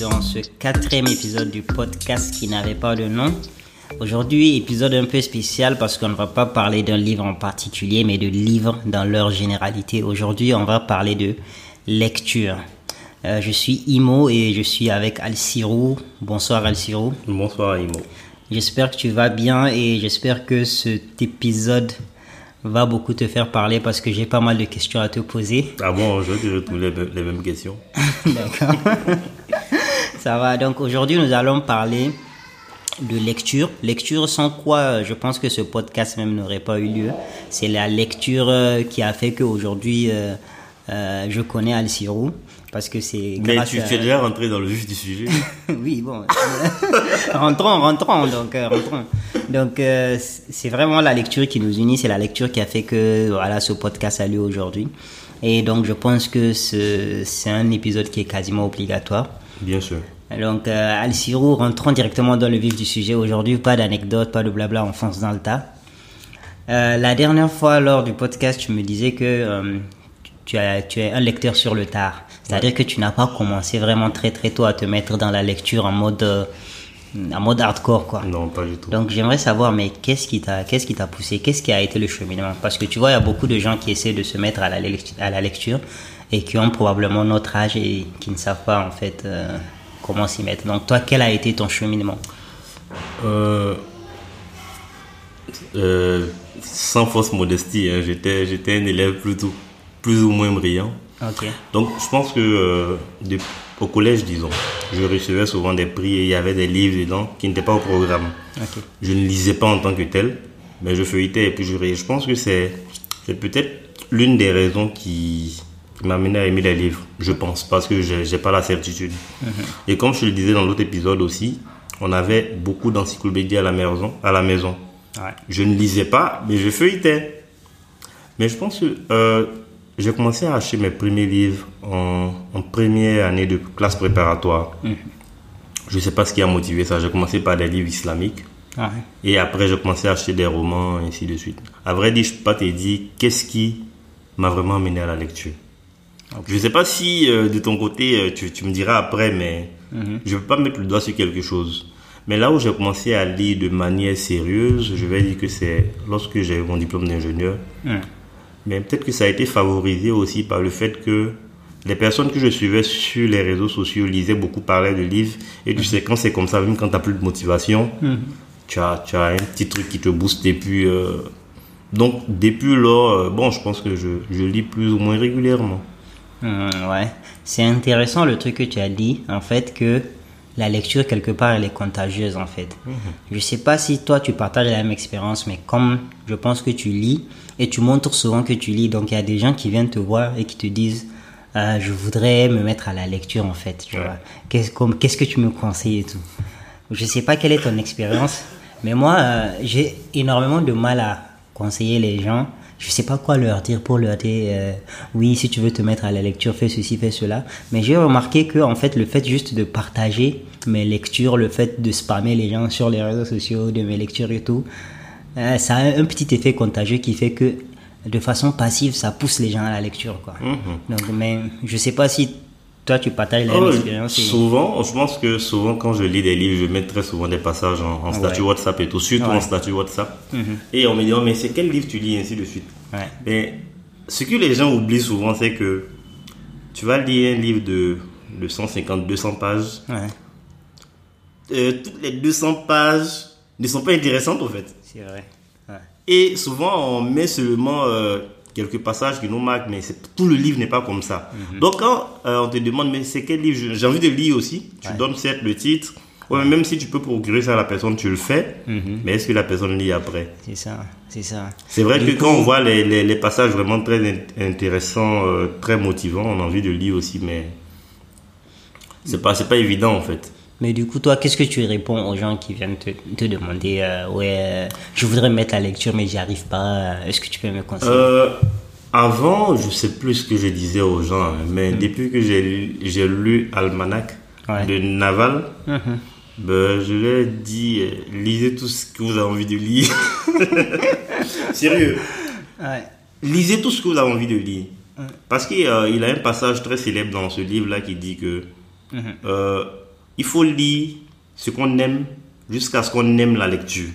Dans ce quatrième épisode du podcast qui n'avait pas de nom. Aujourd'hui, épisode un peu spécial parce qu'on ne va pas parler d'un livre en particulier, mais de livres dans leur généralité. Aujourd'hui, on va parler de lecture. Euh, je suis Imo et je suis avec Alcirou. Bonsoir Alcirou. Bonsoir Imo. J'espère que tu vas bien et j'espère que cet épisode va beaucoup te faire parler parce que j'ai pas mal de questions à te poser. Ah bon, je trouve les, les mêmes questions. D'accord. Ça va. Donc aujourd'hui, nous allons parler de lecture. Lecture sans quoi euh, je pense que ce podcast même n'aurait pas eu lieu. C'est la lecture euh, qui a fait qu'aujourd'hui euh, euh, je connais Al-Sirou. Parce que c'est Mais grâce tu, à... tu es déjà rentré dans le vif du sujet. oui, bon. rentrons, rentrons, donc rentrons. Donc euh, c'est vraiment la lecture qui nous unit, c'est la lecture qui a fait que voilà ce podcast a lieu aujourd'hui. Et donc je pense que ce- c'est un épisode qui est quasiment obligatoire. Bien sûr. Donc euh, Al-Sirou, rentrons directement dans le vif du sujet aujourd'hui, pas d'anecdotes, pas de blabla, on fonce dans le tas. Euh, la dernière fois lors du podcast, tu me disais que euh, tu, as, tu es un lecteur sur le tard. C'est-à-dire que tu n'as pas commencé vraiment très très tôt à te mettre dans la lecture en mode, euh, en mode hardcore quoi. Non, pas du tout. Donc j'aimerais savoir, mais qu'est-ce qui t'a, qu'est-ce qui t'a poussé, qu'est-ce qui a été le cheminement? Parce que tu vois, il y a beaucoup de gens qui essaient de se mettre à la, à la lecture et qui ont probablement notre âge et qui ne savent pas en fait comment s'y mettre. Donc toi, quel a été ton cheminement Euh, euh, sans fausse modestie, hein, j'étais, j'étais un élève plutôt, plus ou moins brillant. Ok. Donc je pense que euh, de- au collège, disons, je recevais souvent des prix et il y avait des livres dedans qui n'étaient pas au programme. Je ne lisais pas en tant que tel, mais je feuilletais et puis je riais. Je pense que c'est, c'est peut-être l'une des raisons qui, qui m'a mené à aimer les livres. Je pense, parce que j'ai, j'ai pas la certitude. Et comme je le disais dans l'autre épisode aussi, on avait beaucoup d'encyclopédies à la maison. À la maison. Ouais. Je ne lisais pas, mais je feuilletais. Mais je pense que euh, j'ai commencé à acheter mes premiers livres en, en première année de classe préparatoire. Je ne sais pas ce qui a motivé ça. J'ai commencé par des livres islamiques. Ouais. Et après, j'ai commencé à acheter des romans, et ainsi de suite. À vrai dire, je peux pas te dire qu'est-ce qui m'a vraiment mené à la lecture. Je ne sais pas si euh, de ton côté, euh, tu, tu me diras après, mais je ne peux pas mettre le doigt sur quelque chose. Mais là où j'ai commencé à lire de manière sérieuse, je vais dire que c'est lorsque j'ai eu mon diplôme d'ingénieur. Mais peut-être que ça a été favorisé aussi par le fait que les personnes que je suivais sur les réseaux sociaux lisaient beaucoup, parlaient de livres. Et tu sais, quand c'est comme ça, même quand tu n'as plus de motivation, tu, as, tu as un petit truc qui te booste. Et puis, euh, donc, depuis lors, bon, je pense que je, je lis plus ou moins régulièrement. Hmm, ouais. C'est intéressant le truc que tu as dit, en fait, que la lecture, quelque part, elle est contagieuse, en fait. Je sais pas si toi, tu partages la même expérience, mais comme je pense que tu lis, et tu montres souvent que tu lis, donc il y a des gens qui viennent te voir et qui te disent, euh, je voudrais me mettre à la lecture, en fait, tu Ouais. vois. Qu'est-ce comme- qu'est-ce que tu me conseilles et tout? Je sais pas quelle est ton expérience, mais moi, euh, j'ai énormément de mal à conseiller les gens. Je sais pas quoi leur dire pour leur dire, euh, oui, si tu veux te mettre à la lecture, fais ceci, fais cela. Mais j'ai remarqué que, en fait, le fait juste de partager mes lectures, le fait de spammer les gens sur les réseaux sociaux, de mes lectures et tout, euh, ça a un petit effet contagieux qui fait que, de façon passive, ça pousse les gens à la lecture, quoi. Donc, mais je sais pas si toi, tu partages la même Oh, expérience. et- souvent, je pense que souvent quand je lis des livres, je mets très souvent des passages en, en statut Ouais. WhatsApp et tout, surtout Ouais. en statut WhatsApp. Et on me dit, oh, mais c'est quel livre tu lis, et ainsi de suite. Ouais. Mais ce que les gens oublient souvent, c'est que tu vas lire un livre de, de 150, 200 pages. Euh, toutes les 200 pages ne sont pas intéressantes, en fait. c'est vrai. Et souvent, on met seulement euh, quelques passages qui nous marquent, mais tout le livre n'est pas comme ça. Donc, quand euh, on te demande, mais c'est quel livre? J'ai envie de lire aussi. Tu donnes certes le titre. Ouais, même si tu peux procurer ça à la personne, tu le fais. Mais est-ce que la personne lit après? C'est ça, c'est ça. C'est vrai Du que coup- quand on voit les, les, les passages vraiment très int- intéressants, euh, très motivants, on a envie de lire aussi, mais c'est pas, pas évident en fait. Mais du coup, toi, qu'est-ce que tu réponds aux gens qui viennent te, te demander euh, Ouais, euh, je voudrais mettre la lecture, mais j'y arrive pas. euh, Est-ce que tu peux me conseiller? Euh, avant, je sais plus ce que je disais aux gens, hein, mais depuis que j'ai lu Almanach Ouais. de Naval, Mhm. ben, je leur ai dit euh, lisez tout ce que vous avez envie de lire. Sérieux? Ouais. Lisez tout ce que vous avez envie de lire. Parce qu'il a un passage très célèbre dans ce livre-là qui dit que Euh, il faut lire ce qu'on aime jusqu'à ce qu'on aime la lecture.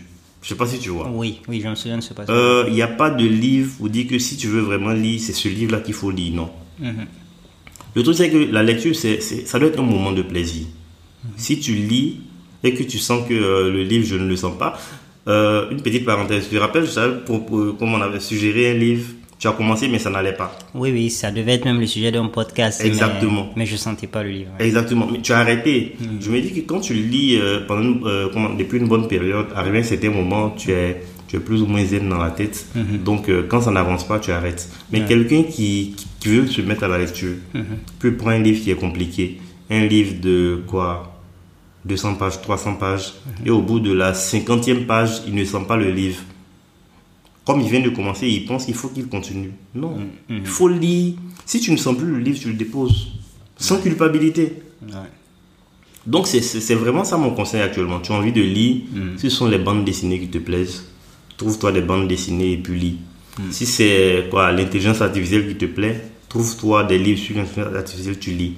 Je sais pas si tu vois. Oui, oui, je me souviens de ce passage. Euh, Il n'y a pas de livre où dit que si tu veux vraiment lire, c'est ce livre-là qu'il faut lire. Non. Le truc, c'est que la lecture, c'est, ça doit être un moment de plaisir. Si tu lis et que tu sens que euh, le livre, je ne le sens pas, euh, une petite parenthèse. Tu te rappelles, je savais pour, pour- comme on avait suggéré un livre, tu as commencé, mais ça n'allait pas. Oui, oui, ça devait être même le sujet d'un podcast. mais- Exactement. Mais, je sentais pas le livre. ouais. Exactement. Mais tu as arrêté. Je me dis que quand tu lis euh, pendant euh, depuis une bonne période, arrivé à un certain moment, tu es, tu es plus ou moins zen dans la tête. Donc, euh, quand ça n'avance pas, tu arrêtes. Mais quelqu'un qui, qui- qui veut se mettre à la lecture peut prendre un livre qui est compliqué. Un livre de quoi? 200 pages, 300 pages. Et au bout de la 50e page, il ne sent pas le livre. Comme il vient de commencer, il pense qu'il faut qu'il continue. Non. Il faut lire. Si tu ne sens plus le livre, tu le déposes. Sans culpabilité. Ouais. Donc c'est- vraiment ça mon conseil actuellement. Tu as envie de lire, si ce sont les bandes dessinées qui te plaisent, trouve-toi des bandes dessinées et puis lis. Si c'est quoi l'intelligence artificielle qui te plaît, trouve-toi des livres sur l'intelligence artificielle, tu lis.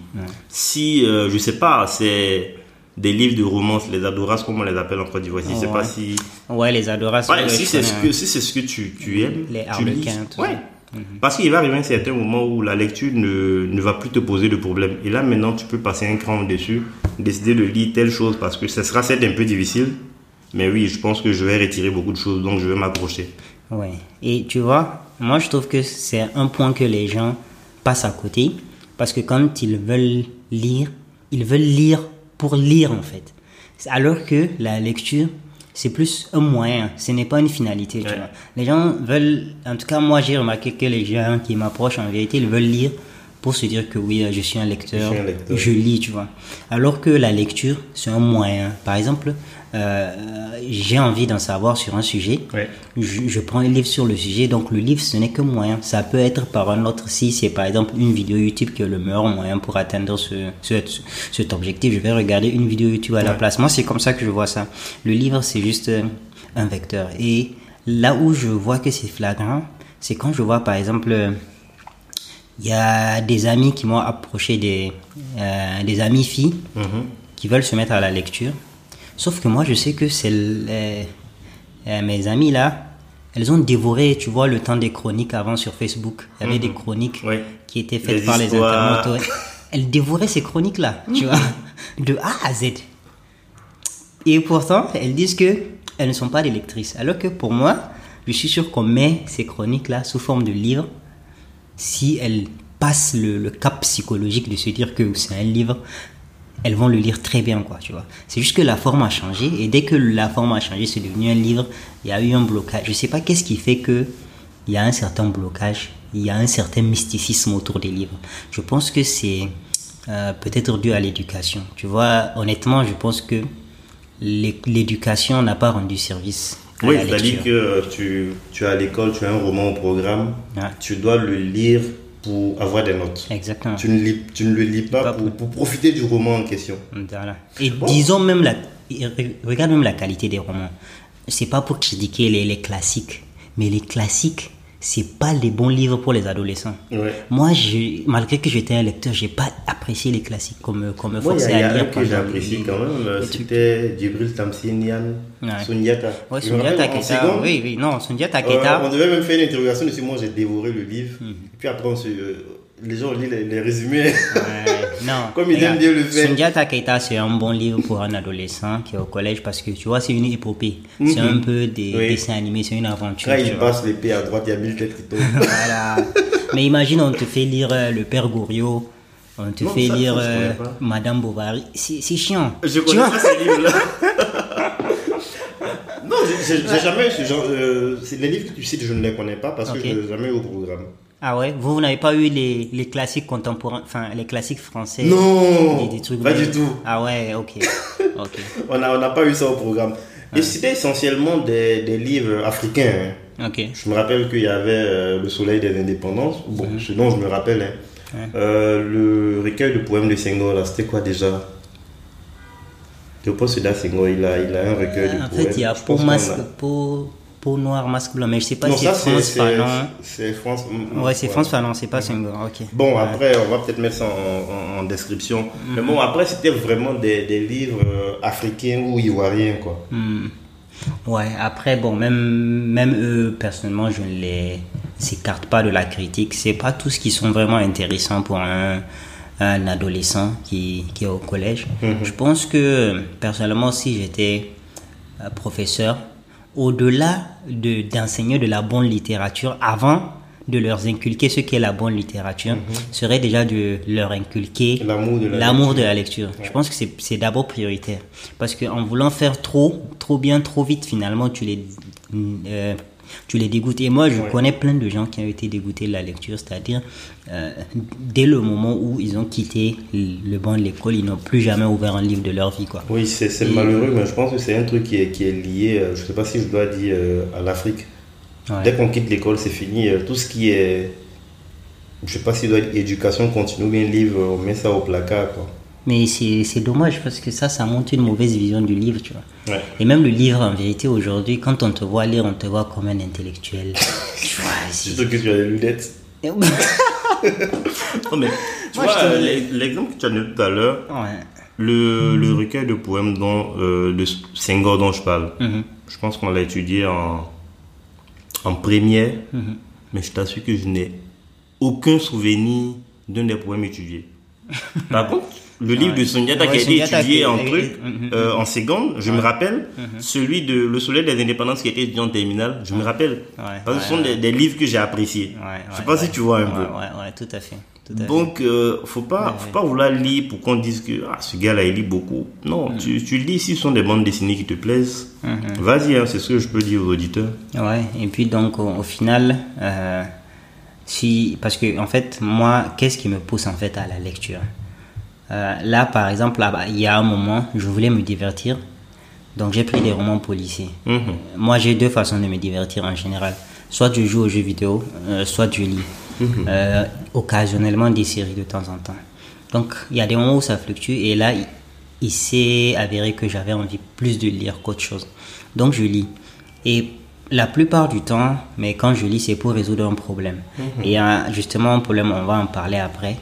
Si, euh, je sais pas, c'est des livres de romance, les adoras comme on les appelle en Côte d'Ivoire, je sais Ouais. pas si... Ouais, les adorations. Ouais, si c'est ce que, si c'est ce que tu, tu aimes, Les tu lis. harlequins, tout Ouais. ça. Parce qu'il va arriver un certain moment où la lecture ne, ne va plus te poser de problème. Et là, maintenant, tu peux passer un cran au-dessus, décider de lire telle chose parce que ça sera certes un peu difficile. Mais oui, je pense que je vais retirer beaucoup de choses, donc je vais m'accrocher. Ouais. Et tu vois, moi je trouve que c'est un point que les gens passent à côté parce que quand ils veulent lire, ils veulent lire pour lire en fait. Alors que la lecture, c'est plus un moyen, ce n'est pas une finalité. Tu Ouais. vois. Les gens veulent, en tout cas moi j'ai remarqué que les gens qui m'approchent en vérité, ils veulent lire pour se dire que oui, euh, je suis un lecteur, Je suis un lecteur. je lis, tu vois. Alors que la lecture, c'est un moyen. Par exemple, euh, j'ai envie d'en savoir sur un sujet. Ouais. Je, je prends un livre sur le sujet, donc le livre, ce n'est que moyen. Ça peut être par un autre, si c'est par exemple une vidéo YouTube qui est le meilleur moyen pour atteindre ce, ce- cet objectif, je vais regarder une vidéo YouTube à la place. Moi, c'est comme ça que je vois ça. Le livre, c'est juste euh, un vecteur. Et là où je vois que c'est flagrant, c'est quand je vois par exemple... euh, il y a des amis qui m'ont approché des, euh, des amis filles qui veulent se mettre à la lecture. Sauf que moi, je sais que c'est les- euh, mes amis là, elles ont dévoré, tu vois, le temps des chroniques avant sur Facebook. Il y avait des chroniques qui étaient faites Les par les internautes. Elles dévoraient ces chroniques là, tu vois, de A à Z. Et pourtant, elles disent que elles ne sont pas des lectrices. Alors que pour moi, je suis sûr qu'on met ces chroniques là sous forme de livres si elles passent le, le cap psychologique de se dire que c'est un livre, elles vont le lire très bien, quoi, tu vois. C'est juste que la forme a changé, et dès que la forme a changé, c'est devenu un livre, il y a eu un blocage. Je sais pas qu'est-ce qui fait que il y a un certain blocage, il y a un certain mysticisme autour des livres. Je pense que c'est euh, peut-être dû à l'éducation. Tu vois, honnêtement, je pense que l'é- l'éducation n'a pas rendu service. à Oui, c'est-à-dire que tu, tu es à l'école, tu as un roman au programme, tu dois le lire pour avoir des notes. Exactement. Tu ne, lis, tu ne le lis pas, Pas pour, pour profiter du roman en question. Voilà. Et disons même la, regarde même la qualité des romans. C'est pas pour critiquer les, les classiques, mais les classiques, c'est pas les bons livres pour les adolescents. Ouais. Moi, j'ai- malgré que j'étais un lecteur, j'ai pas apprécié les classiques comme comme me Moi, il y a, il y a à un lire. que les- quand même, euh, c'était Djibril Tamsinian, Ouais. Sunyata. Ouais, Je Sundiata Keita. Oui, oui, non, Sundiata euh, Keita. on devait même faire une interrogation dessus. Moi, j'ai dévoré le livre. Mhm. Et puis après, on se- euh, les gens lisent les, les résumés. Ouais, non. Comme ils aiment bien le faire. Sundiata Keita, c'est un bon livre pour un adolescent qui est au collège parce que tu vois, c'est une épopée. C'est Mhm. un peu des Oui. dessins animés, c'est une aventure. Quand il passe l'épée à droite, il y a mille têtes qui tombent. Voilà. Mais imagine, on te fait lire euh, Le Père Goriot, on te Non, fait ça, lire euh. Madame Bovary. C'est chiant. Je connais pas ces livres-là. non, j'ai- jamais eu ce genre. euh, c'est les livres que tu cites, je ne les connais pas parce que je les ai jamais eu au programme. Ah ouais? Vous, vous n'avez pas eu les, les classiques contemporains, enfin les classiques français Non, des, des trucs pas du tout. Ah ouais, ok. ok. On n'a on n'a pas eu ça au programme. Et c'était essentiellement des, des livres africains. hein. Ok. Je me rappelle qu'il y avait euh, Le Soleil des Indépendances. Bon, ce dont je me rappelle. hein. Euh, le recueil de poèmes de Senghor, là, c'était quoi déjà? Je pense que là, Senghor, il a, il a un recueil de en poèmes. fait, il y a pense pour peau noire, masque blanc. Mais je sais pas Non, si c'est France Fanon. c'est France. Ouais, c'est France Fanon, c'est pas Senghor. Ok. Bon, après, on va peut-être mettre ça en, en- en description. Mais Mhm. bon, après, c'était vraiment des, des livres euh, africains ou ivoiriens, quoi. Ouais, après, bon, même, même eux, personnellement, je ne les écarte pas de la critique. C'est pas tout ce qui sont vraiment intéressants pour un, un adolescent qui, qui est au collège. Je pense que, personnellement, si j'étais euh, professeur, au-delà de, d'enseigner de la bonne littérature, avant de leur inculquer ce qu'est la bonne littérature, serait déjà de leur inculquer L'amour de la lecture. de la lecture. Je pense que c'est, c'est d'abord prioritaire. Parce qu'en voulant faire trop, trop bien, trop vite, finalement, tu les, euh, tu les dégoûtes. Et moi, je Ouais. connais plein de gens qui ont été dégoûtés de la lecture, c'est-à-dire, euh, dès le moment où ils ont quitté le banc de l'école, ils n'ont plus jamais ouvert un livre de leur vie, quoi. Oui, c'est Et- malheureux, mais je pense que c'est un truc qui est, qui est lié, euh, je sais pas si je dois dire, euh, à l'Afrique. Ouais. Dès qu'on quitte l'école, c'est fini. Tout ce qui est, je sais pas s'il doit être éducation continue ou bien livre, on met ça au placard, quoi. Mais c'est, dommage parce que ça, ça montre une mauvaise vision du livre, tu vois. Ouais. Et même le livre, en vérité, aujourd'hui, quand on te voit lire, on te voit comme un intellectuel. tu vois, Surtout que tu as des lunettes. Non, mais tu Moi, vois, l'exemple que tu as donné tout à l'heure, ouais. le, le recueil de poèmes dont, euh, de Senghor dont je parle, Mhm. je pense qu'on l'a étudié en, en première, Mhm. mais je t'assure que je n'ai aucun souvenir d'un des poèmes étudiés. Par contre, le livre de Sundiata qui a été étudié en euh, truc, mhm. euh, en seconde, je me rappelle, celui de Le Soleil des Indépendances qui a été étudié en terminale, je me rappelle. Ouais, Parce que ce sont des, livres que j'ai appréciés. Je sais ouais, pas si tu vois un peu. Ouais, tout à fait. Donc, euh, faut pas, Ouais, faut ouais. pas vouloir lire pour qu'on dise que ah, ce gars-là, il lit beaucoup. Non, Mm. tu, tu lis si ce sont des bandes dessinées qui te plaisent. Mm-hmm. Vas-y, hein, c'est ce que je peux dire aux auditeurs. Ouais, et puis donc au, au final, euh, si, parce que en fait, moi, qu'est-ce qui me pousse en fait à la lecture? Euh, Là, par exemple, là, il y a un moment, je voulais me divertir, donc j'ai pris des romans policiers. Mhm. Moi, j'ai deux façons de me divertir en général. Soit je joue aux jeux vidéo, euh, soit je lis. Euh, occasionnellement des séries de temps en temps. Donc, il y a des moments où ça fluctue et là, il, il s'est avéré que j'avais envie plus de lire qu'autre chose. Donc, je lis. Et la plupart du temps, mais quand je lis, c'est pour résoudre un problème. Et euh, justement, un problème, on va en parler après.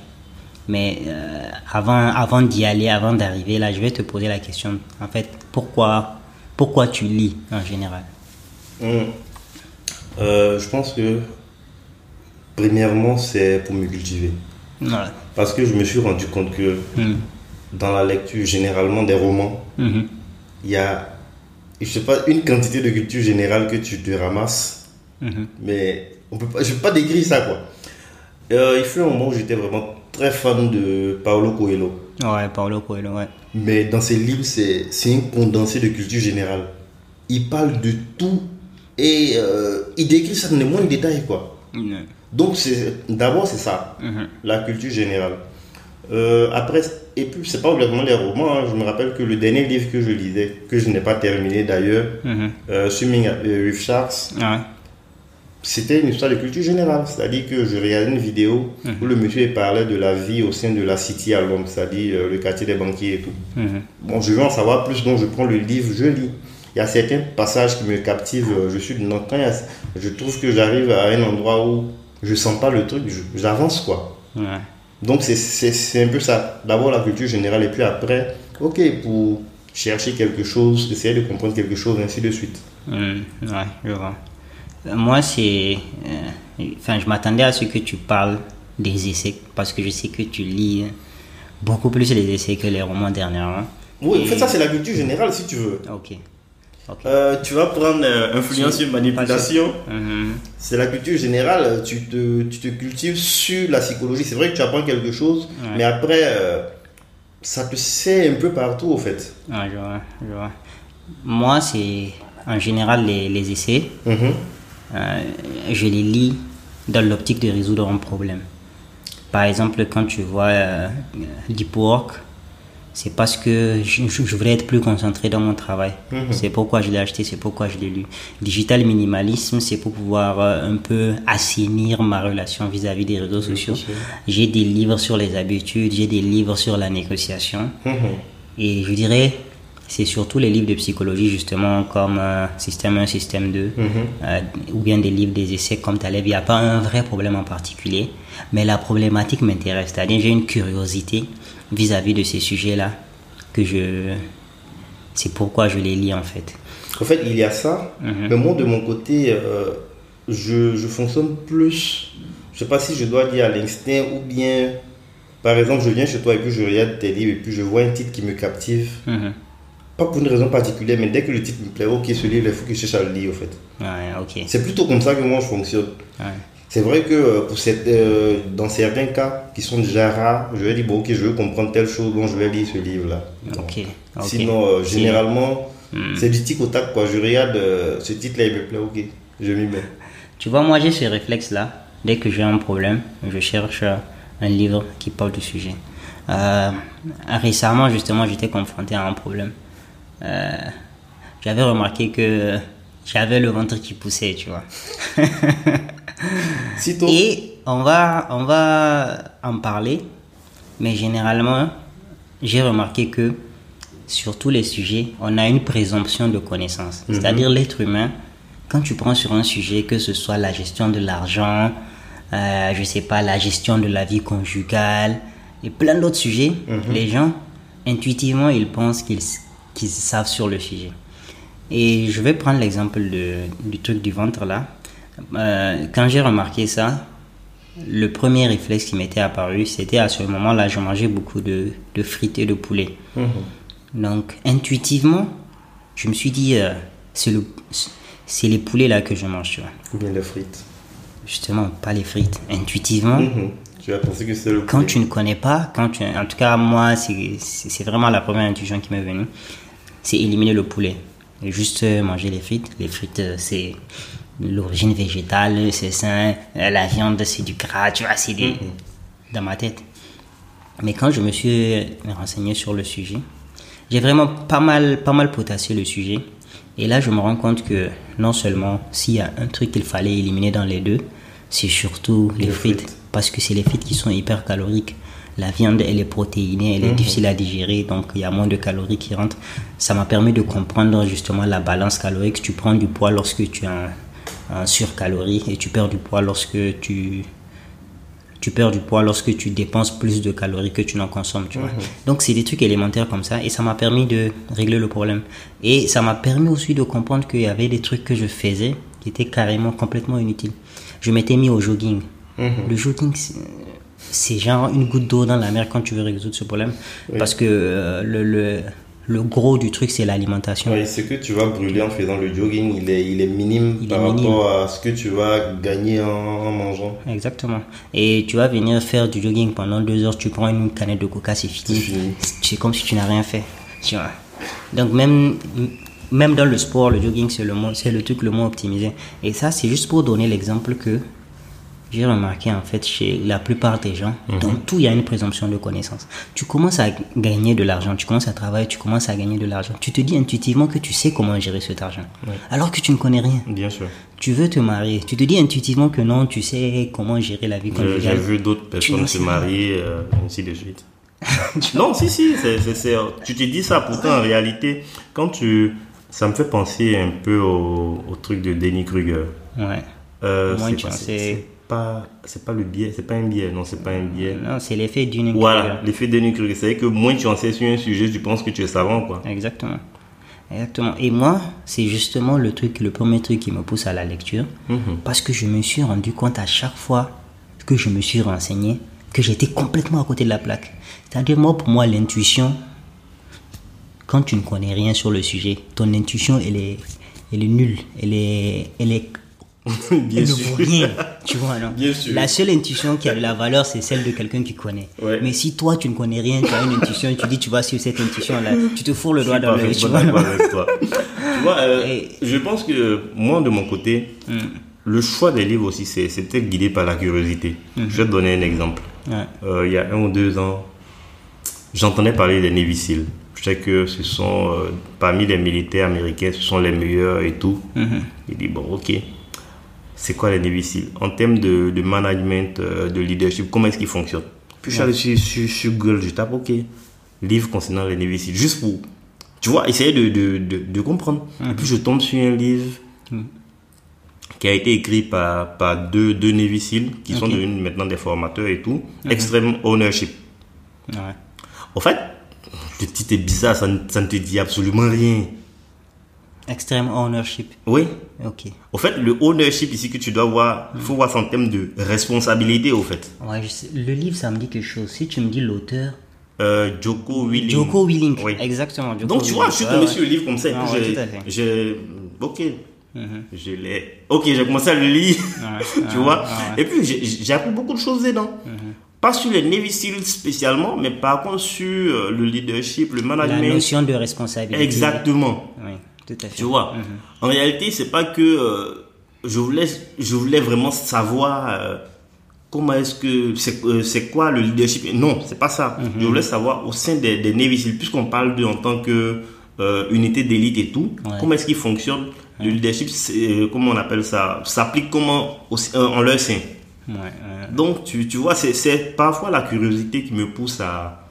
Mais euh, avant, avant d'y aller, avant d'arriver là, je vais te poser la question. En fait, pourquoi, pourquoi tu lis en général? Mhm. Euh, je pense que, premièrement, c'est pour me cultiver. Voilà. Parce que je me suis rendu compte que Mhm. dans la lecture, généralement des romans, il y a, je sais pas, une quantité de culture générale que tu te ramasses. Mais on peut pas, je peux pas décrire ça, quoi. Euh, il fut un moment où j'étais vraiment très fan de Paolo Coelho. Ouais, Paulo Coelho, ouais. Mais dans ses livres, c'est un condensé de culture générale. Il parle de tout et euh, il décrit ça dans les moindres détails, quoi. Mhm. Donc, d'abord, c'est ça, Mhm. la culture générale. Euh, après, et puis, c'est pas obligatoirement les romans. hein. Je me rappelle que le dernier livre que je lisais, que je n'ai pas terminé d'ailleurs, Mhm. euh, Swimming with Sharks, Ouais. C'était une histoire de culture générale. C'est-à-dire que je regardais une vidéo où le monsieur parlait de la vie au sein de la City à Londres, c'est-à-dire euh, le quartier des banquiers et tout. Mhm. Bon, je veux en savoir plus, donc je prends le livre, je lis. Il y a certains passages qui me captivent, euh, je suis dedans. Quand a- je trouve que j'arrive à un endroit où je sens pas le truc, j'avance quoi. Ouais. Donc c'est- un peu ça. D'abord la culture générale et puis après, ok, pour chercher quelque chose, essayer de comprendre quelque chose, ainsi de suite. Mhm. Ouais. Euh, Moi, c'est. euh, Enfin, je m'attendais à ce que tu parles des essais, parce que je sais que tu lis beaucoup plus les essais que les romans dernièrement. Oui, en fait ça c'est la culture générale si tu veux. Ok. Ok. Euh, tu vas prendre euh, influence sur manipulation. Mhm. C'est la culture générale, tu te, tu te cultives sur la psychologie. C'est vrai que tu apprends quelque chose, Ouais. mais après, euh, ça te sait un peu partout, au fait. Ouais, je vois, je vois. Moi, c'est en général les, les essais. Mhm. Euh, je les lis dans l'optique de résoudre un problème. Par exemple, quand tu vois euh, Deep Work, c'est parce que je, voulais être plus concentré dans mon travail. Mhm. C'est pourquoi je l'ai acheté, c'est pourquoi je l'ai lu. Digital Minimalisme, c'est pour pouvoir euh, un peu assainir ma relation vis-à-vis des réseaux sociaux. sociaux. J'ai des livres sur les habitudes, j'ai des livres sur la négociation. Mhm. Et je dirais, c'est surtout les livres de psychologie, justement, comme euh, Système 1, Système 2, euh, ou bien des livres, des essais comme Taleb. Il n'y a pas un vrai problème en particulier, mais la problématique m'intéresse. C'est-à-dire, j'ai une curiosité vis-à-vis de ces sujets-là, que je. C'est pourquoi je les lis, en fait. En fait, il y a ça, mais moi, de mon côté, euh, je, je fonctionne plus. Je sais pas si je dois dire à l'instinct ou bien. Par exemple, je viens chez toi et puis je regarde tes livres et puis je vois un titre qui me captive. Mhm. Pas pour une raison particulière, mais dès que le titre me plaît, ok, ce livre, il faut que je cherche à le lire, en fait. C'est plutôt comme ça que moi je fonctionne. C'est vrai que euh, pour cette, euh, dans certains cas qui sont déjà rares, je vais dire, bon, ok, je veux comprendre telle chose, donc je vais lire ce livre-là. Ok. Sinon, euh, généralement, Hmm. c'est du tic au tac, quoi. Je regarde euh, ce titre-là, il me plaît, ok, je m'y mets. Tu vois, moi j'ai ce réflexe-là. Dès que j'ai un problème, je cherche un livre qui parle du sujet. Récemment, justement, j'étais confronté à un problème. Euh, j'avais remarqué que j'avais le ventre qui poussait, tu vois. Sitôt, Et on va, on va en parler, mais généralement, j'ai remarqué que sur tous les sujets, on a une présomption de connaissance. C'est-à-dire l'être humain, quand tu prends sur un sujet, que ce soit la gestion de l'argent, euh, je sais pas, la gestion de la vie conjugale et plein d'autres sujets, les gens, intuitivement, ils pensent qu'ils qu'ils savent sur le sujet. Et je vais prendre l'exemple du truc du ventre là. Euh, quand j'ai remarqué ça, le premier réflexe qui m'était apparu, c'était à ce moment-là, je mangeais beaucoup de, de frites et de poulet. Donc, intuitivement, je me suis dit, euh, c'est le, c'est les poulets là que je mange, tu vois. ou bien les frites. Justement, pas les frites. Intuitivement, Mhm. Tu as pensé que c'est le quand tu ne connais pas, quand tu, en tout cas moi, c'est vraiment la première intuition qui m'est venue, c'est éliminer le poulet. Et juste euh, manger les frites. Les frites, euh, c'est l'origine végétale, c'est sain. Euh, La viande, c'est du gras, tu vois, c'est des... dans ma tête. Mais quand je me suis renseigné sur le sujet, j'ai vraiment pas mal, pas mal potassé le sujet. Et là, je me rends compte que non seulement s'il y a un truc qu'il fallait éliminer dans les deux, c'est surtout les, Les frites. frites. Parce que c'est les frites qui sont hyper caloriques. La viande, elle est protéinée, elle est difficile à digérer, donc il y a moins de calories qui rentrent. Ça m'a permis de comprendre justement la balance calorique. Tu prends du poids lorsque tu es en, en surcalorie et tu perds du poids lorsque tu, tu perds du poids lorsque tu dépenses plus de calories que tu n'en consommes, tu vois. Donc c'est des trucs élémentaires comme ça et ça m'a permis de régler le problème. Et ça m'a permis aussi de comprendre qu'il y avait des trucs que je faisais qui étaient carrément complètement inutiles. Je m'étais mis au jogging. Le jogging, c'est- genre une goutte d'eau dans la mer quand tu veux résoudre ce problème. Parce que euh, le, le, le gros du truc, c'est l'alimentation. Ouais, ce que tu vas brûler en faisant le jogging, il est, il est minime Il par est minime. rapport à ce que tu vas gagner en, en mangeant. Exactement. Et tu vas venir faire du jogging pendant deux heures, tu prends une canette de coca, c'est fini. C'est comme si tu n'as rien fait. Tu vois. Donc même, même dans le sport, le jogging, c'est le, c'est le truc le moins optimisé. Et ça, c'est juste pour donner l'exemple que j'ai remarqué en fait chez la plupart des gens, dans tout il y a une présomption de connaissance. Tu commences à gagner de l'argent, tu commences à travailler, tu commences à gagner de l'argent. Tu te dis intuitivement que tu sais comment gérer cet argent, alors que tu ne connais rien. Bien sûr. Tu veux te marier, tu te dis intuitivement que non, tu sais comment gérer la vie J'ai vu d'autres personnes se marier, euh, ainsi de suite. non, si, si, c'est- tu te dis ça, pourtant en réalité, quand tu. Ça me fait penser un peu au, au truc de Denny Kruger. Ouais. Euh, Moi, tu sais- pas, c'est pas le biais, c'est pas un biais, non, c'est pas un biais. Non, c'est l'effet d'une Voilà, l'effet Denny Kruger, c'est que moins tu en sais sur un sujet, tu penses que tu es savant, quoi. Exactement. Exactement. Et moi, c'est justement le truc, le premier truc qui me pousse à la lecture, parce que je me suis rendu compte à chaque fois que je me suis renseigné que j'étais complètement à côté de la plaque. C'est-à-dire, moi, pour moi, l'intuition, quand tu ne connais rien sur le sujet, ton intuition, elle est, elle est nulle. Elle est, elle est, Bien elle ne sûr. vaut rien. Tu vois, non Bien sûr. La seule intuition qui a de la valeur, c'est celle de quelqu'un qui connaît. Ouais. Mais si toi, tu ne connais rien, tu as une intuition et tu dis, tu vas suivre cette intuition-là, tu te fourres le doigt dans le... Tu vois, avec toi. tu vois, euh, Et- je pense que moi, de mon côté, le choix des livres aussi, c'est peut-être guidé par la curiosité. Je vais te donner un exemple. Ouais. Euh, il y a un ou deux ans, j'entendais parler des Navy Seals. Je sais que ce sont, euh, parmi les militaires américains, ce sont les meilleurs et tout. Il dit, bon, ok, c'est quoi les Seals En termes de, de management, euh, de leadership, comment est-ce qu'ils fonctionnent Puis je suis allé sur, Google, je tape, ok, livre concernant les Seals, juste pour tu vois, essayer de, de, de, comprendre. Et puis je tombe sur un livre qui a été écrit par, par deux, deux qui sont devenus maintenant des formateurs et tout. Extreme Ownership. Ouais. En fait, le titre est bizarre, ça ne, ça ne te dit absolument rien. Extreme ownership. Oui. Ok. Au fait, le ownership ici que tu dois voir, il faut voir en termes de responsabilité, au fait. Ouais, je sais- Le livre, ça me dit quelque chose. Si tu me dis l'auteur. Euh, Joko Willing. Joko Willing. Oui. Exactement. Joko Donc tu vois, je suis tombé ouais. sur le livre comme ça. Ah ouais, tout à fait. Mhm. J'ai, ok, je l'ai. Ok, j'ai commencé à le lire. Ouais, tu vois? Mhm. Et puis j'ai appris beaucoup de choses dedans. Pas sur les Navy Seals spécialement, mais par contre sur euh, le leadership, le La management. notion de responsabilité. Exactement. Oui, tout à fait. Tu vois. En réalité, c'est pas que euh, je voulais, je voulais vraiment savoir euh, comment est-ce que c'est euh, c'est quoi le leadership. Non, c'est pas ça. Mhm. Je voulais savoir au sein des, des Navy puisqu'on parle d'eux en tant que unité d'élite et tout, Ouais. comment est-ce qu'ils fonctionnent. Le leadership, comment on appelle ça, s'applique comment au- en leur sein. Ouais, Donc, tu, tu vois, c'est- parfois la curiosité qui me pousse à,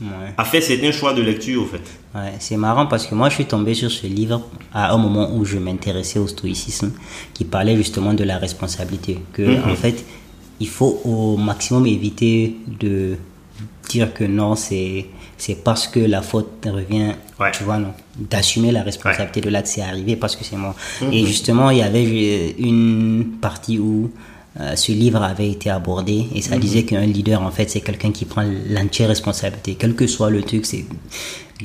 ouais. à faire certains choix de lecture, au fait. Ouais, c'est marrant parce que moi je suis tombé sur ce livre à un moment où je m'intéressais au stoïcisme qui parlait justement de la responsabilité. Que Mhm. en fait, il faut au maximum éviter de dire que non, c'est c'est parce que la faute revient, Ouais. tu vois, non, d'assumer la responsabilité de là que c'est arrivé parce que c'est moi. Mhm. Et justement, il y avait euh, une partie où euh, ce livre avait été abordé et Mhm. ça disait qu'un leader, en fait, c'est quelqu'un qui prend l'entière responsabilité, quel que soit le truc, c'est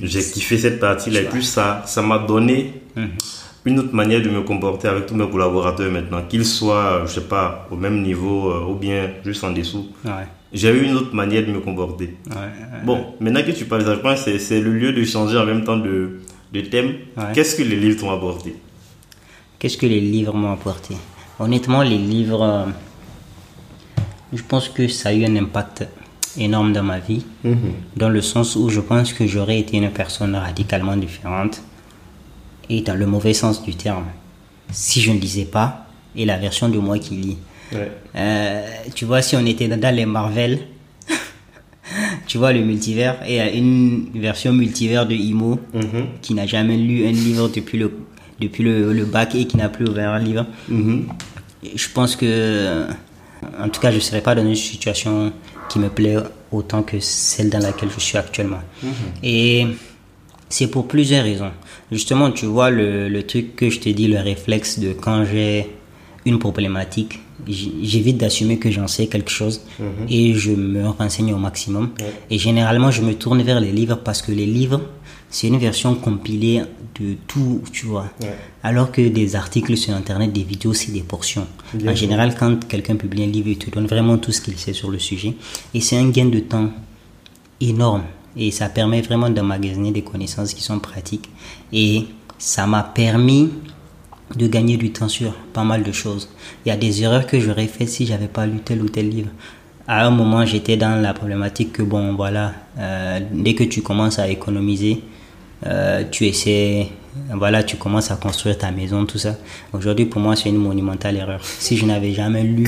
J'ai kiffé cette partie-là et plus ça, ça m'a donné une autre manière de me comporter avec tous mes collaborateurs maintenant, qu'ils soient, euh, je sais pas, au même niveau euh, ou bien juste en dessous. Ouais. J'ai eu une autre manière de me comporter. Ouais, ouais. Bon, maintenant que tu parles je pense c'est- le lieu de changer en même temps de, de thème. Qu'est-ce que les livres t'ont apporté? Qu'est-ce que les livres m'ont apporté? Honnêtement, les livres, euh, je pense que ça a eu un impact énorme dans ma vie, dans le sens où je pense que j'aurais été une personne radicalement différente, et dans le mauvais sens du terme, si je ne lisais pas, et la version de moi qui lit. Euh, tu vois, si on était dans les Marvel, tu vois le multivers, et il y a une version multivers de Imo qui n'a jamais lu un livre depuis le, depuis le, le bac et qui n'a plus ouvert un livre. Et Je pense que, en tout cas, je ne serais pas dans une situation qui me plaît autant que celle dans laquelle je suis actuellement. Et c'est pour plusieurs raisons. Justement, tu vois le, le truc que je te dis, le réflexe de quand j'ai une problématique, j'évite d'assumer que j'en sais quelque chose et je me renseigne au maximum. Et généralement, je me tourne vers les livres parce que les livres, c'est une version compilée de tout, tu vois. Alors que des articles sur Internet, des vidéos, c'est des portions. en général, quand quelqu'un publie un livre, il te donne vraiment tout ce qu'il sait sur le sujet. Et c'est un gain de temps énorme et ça permet vraiment d'emmagasiner des connaissances qui sont pratiques et ça m'a permis de gagner du temps sur pas mal de choses. Il y a des erreurs que j'aurais faites si j'avais pas lu tel ou tel livre. À un moment, j'étais dans la problématique que bon, voilà, euh, dès que tu commences à économiser, euh, tu essaies, voilà, tu commences à construire ta maison, tout ça. Aujourd'hui, pour moi, c'est une monumentale erreur. Si je n'avais jamais lu,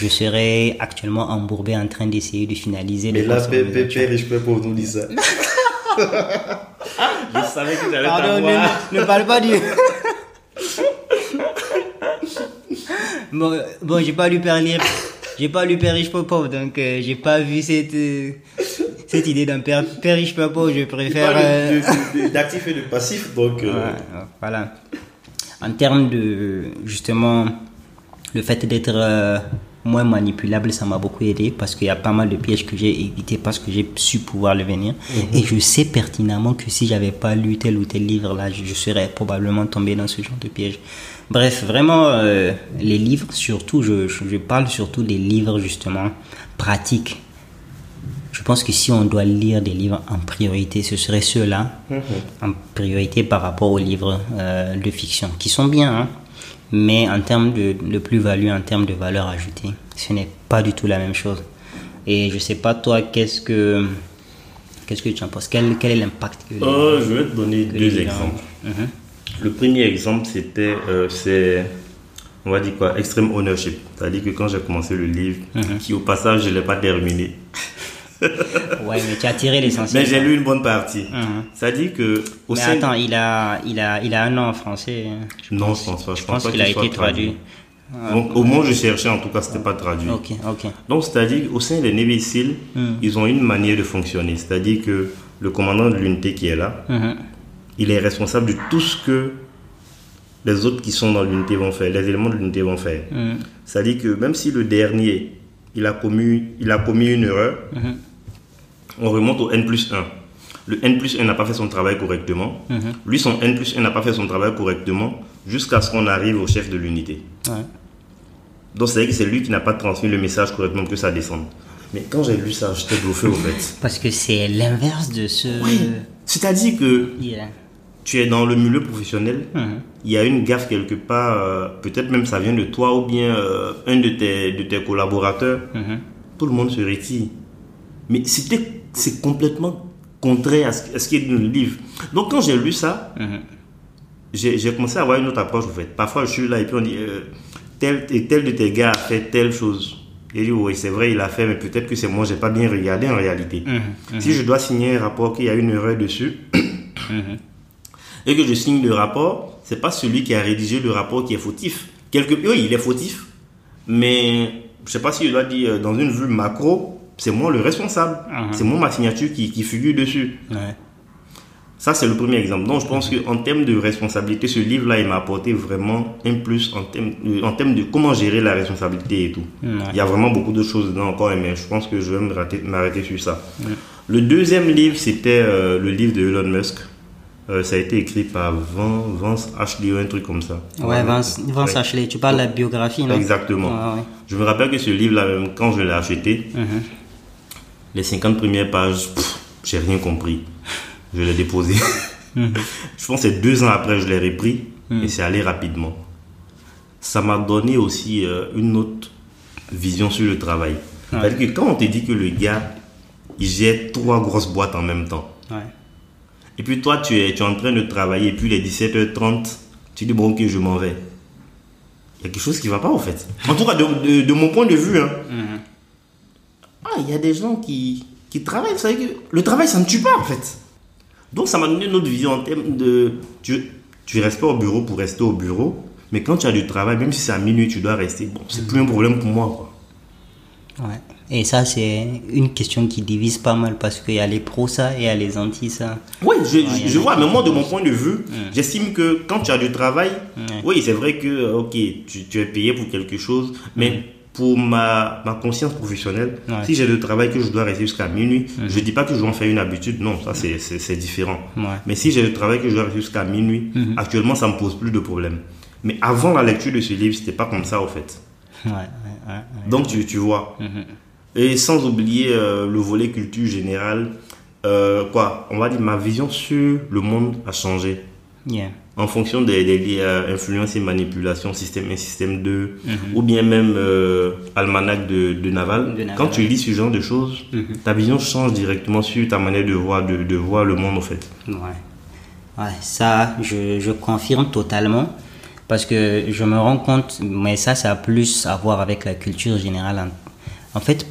je serais actuellement embourbé en train d'essayer de finaliser. de construire ma maison. riche, pauvre, nous dit ça. je savais que j'allais Pardon, t'avoir. ne, ne parle pas du. bon, euh, bon j'ai pas lu Père Libre. J'ai pas lu Père riche, pauvre, donc euh, j'ai pas vu cette, euh, cette idée d'un Père, Père riche, Père pauvre. Je préfère. euh, d'actif et de passif, donc... euh, voilà. En termes de, justement, le fait d'être euh, moins manipulable, ça m'a beaucoup aidé parce qu'il y a pas mal de pièges que j'ai évités parce que j'ai su pouvoir le venir. Et je sais pertinemment que si j'avais pas lu tel ou tel livre là, je, je serais probablement tombé dans ce genre de piège. Bref, vraiment, euh, les livres, surtout, je, je, je parle surtout des livres justement pratiques. Pense que si on doit lire des livres en priorité, ce serait ceux-là, en priorité par rapport aux livres euh, de fiction, qui sont bien, hein, mais en termes de, de plus-value, en termes de valeur ajoutée, ce n'est pas du tout la même chose. Et je sais pas toi, qu'est-ce que qu'est-ce que tu en penses? Quel, quel est l'impact que les- euh, je vais te donner deux exemples. Mhm. Le premier exemple, c'était, euh, c'est, on va dire quoi, Extreme Ownership. C'est-à-dire que quand j'ai commencé le livre, qui au passage, je ne l'ai pas terminé. ouais, mais tu as tiré l'essentiel. Mais j'ai lu une bonne partie. Ça dit que au mais attends, il a, il a, il a un nom en français. Hein. non, je pense pas. Je, pense, qu'il a été traduit. Donc, au moins, je cherchais, en tout cas, c'était pas traduit. Ok, ok. Donc, c'est-à-dire, au sein des Navy Seals, hmm. ils ont une manière de fonctionner. C'est-à-dire que le commandant de l'unité qui est là, hmm. il est responsable de tout ce que les autres qui sont dans l'unité vont faire, les éléments de l'unité vont faire. Hmm. C'est-à-dire que même si le dernier, il a commis, il a commis une erreur, on remonte au N plus 1. Le N plus 1 n'a pas fait son travail correctement. Lui, son N plus 1 n'a pas fait son travail correctement jusqu'à ce qu'on arrive au chef de l'unité. Ouais. Donc c'est que c'est lui qui n'a pas transmis le message correctement que ça descende. Mais quand j'ai lu ça, j'étais bluffé au fait. Parce que c'est l'inverse de ce. Oui. C'est-à-dire que tu es dans le milieu professionnel, uh-huh. il y a une gaffe quelque part, euh, peut-être même ça vient de toi ou bien euh, un de tes, de tes collaborateurs. Uh-huh. Tout le monde se retire. Mais c'était, c'est complètement contraire à ce, qui est dans le livre. Donc quand j'ai lu ça, uh-huh. j'ai commencé à avoir une autre approche en fait. Parfois je suis là et puis on dit. Euh, tel et tel de tes gars a fait telle chose. Et dit, oui, c'est vrai, il a fait, mais peut-être que c'est moi, j'ai pas bien regardé en réalité. Mhm, mhm. Si je dois signer un rapport qu'il y a une erreur dessus, et que je signe le rapport, c'est pas celui qui a rédigé le rapport qui est fautif. Quelque, oui, il est fautif, mais je sais pas si je dois dire, euh, dans une vue macro, c'est moi le responsable. C'est moi ma signature qui, qui figure dessus. Ça, c'est le premier exemple. Donc, je pense qu'en termes de responsabilité, ce livre-là, il m'a apporté vraiment un plus en termes, de, en termes de comment gérer la responsabilité et tout. Il y a vraiment beaucoup de choses dedans encore, mais je pense que je vais m'arrêter sur ça. Le deuxième livre, c'était euh, le livre de Elon Musk. Euh, ça a été écrit par Vance Ashley ou un truc comme ça. Ouais, Vance, Vance Ashley. Tu parles de la biographie, non? Exactement. Je me rappelle que ce livre-là, quand je l'ai acheté, mhm. Les 50 premières pages, j'ai rien compris je l'ai déposé. Mhm. je pense que c'est deux ans après, je l'ai repris mhm. et c'est allé rapidement. Ça m'a donné aussi euh, une autre vision sur le travail. cest que quand on te dit que le gars, il gère trois grosses boîtes en même temps. Et puis toi, tu es, tu es en train de travailler, et puis les 17h30, tu dis, bon, ok, je m'en vais. Il y a quelque chose qui ne va pas, en fait. En tout cas, de, de, mon point de vue. Hein. Mhm. Ah, il y a des gens qui, qui travaillent. Vous savez que le travail, ça ne tue pas, en fait. Donc ça m'a donné une autre vision en termes de... Tu, tu restes pas au bureau pour rester au bureau, mais quand tu as du travail, même si c'est à minuit, tu dois rester. Bon, c'est plus un problème pour moi. Quoi. Ouais. Et ça, c'est une question qui divise pas mal parce qu'il y a les pros ça et il y a les anti ça. Oui, je, je vois, mais moi, de mon point de vue, j'estime que quand tu as du travail, oui, c'est vrai que, ok, tu, tu, es payé pour quelque chose, mais pour ma, ma conscience professionnelle, si j'ai le travail que je dois rester jusqu'à minuit, je ne dis pas que je vais en faire une habitude, non, ça c'est différent. Mais si j'ai le travail que je dois rester jusqu'à minuit, mhm. actuellement ça ne me pose plus de problème. Mais avant la lecture de ce livre, c'était pas comme ça au fait. Donc tu, tu vois. Mhm. Et sans oublier euh, le volet culture générale, euh, quoi, on va dire ma vision sur le monde a changé en fonction des, des influences et manipulations, système 1, système 2, mhm. ou bien même euh, almanach de, de, Naval. Quand tu lis ce genre de choses, mhm. ta vision change directement sur ta manière de voir, de, de voir le monde, en fait. Ouais. ouais ça, je, je, confirme totalement. Parce que je me rends compte, mais ça, ça a plus à voir avec la culture générale. En fait,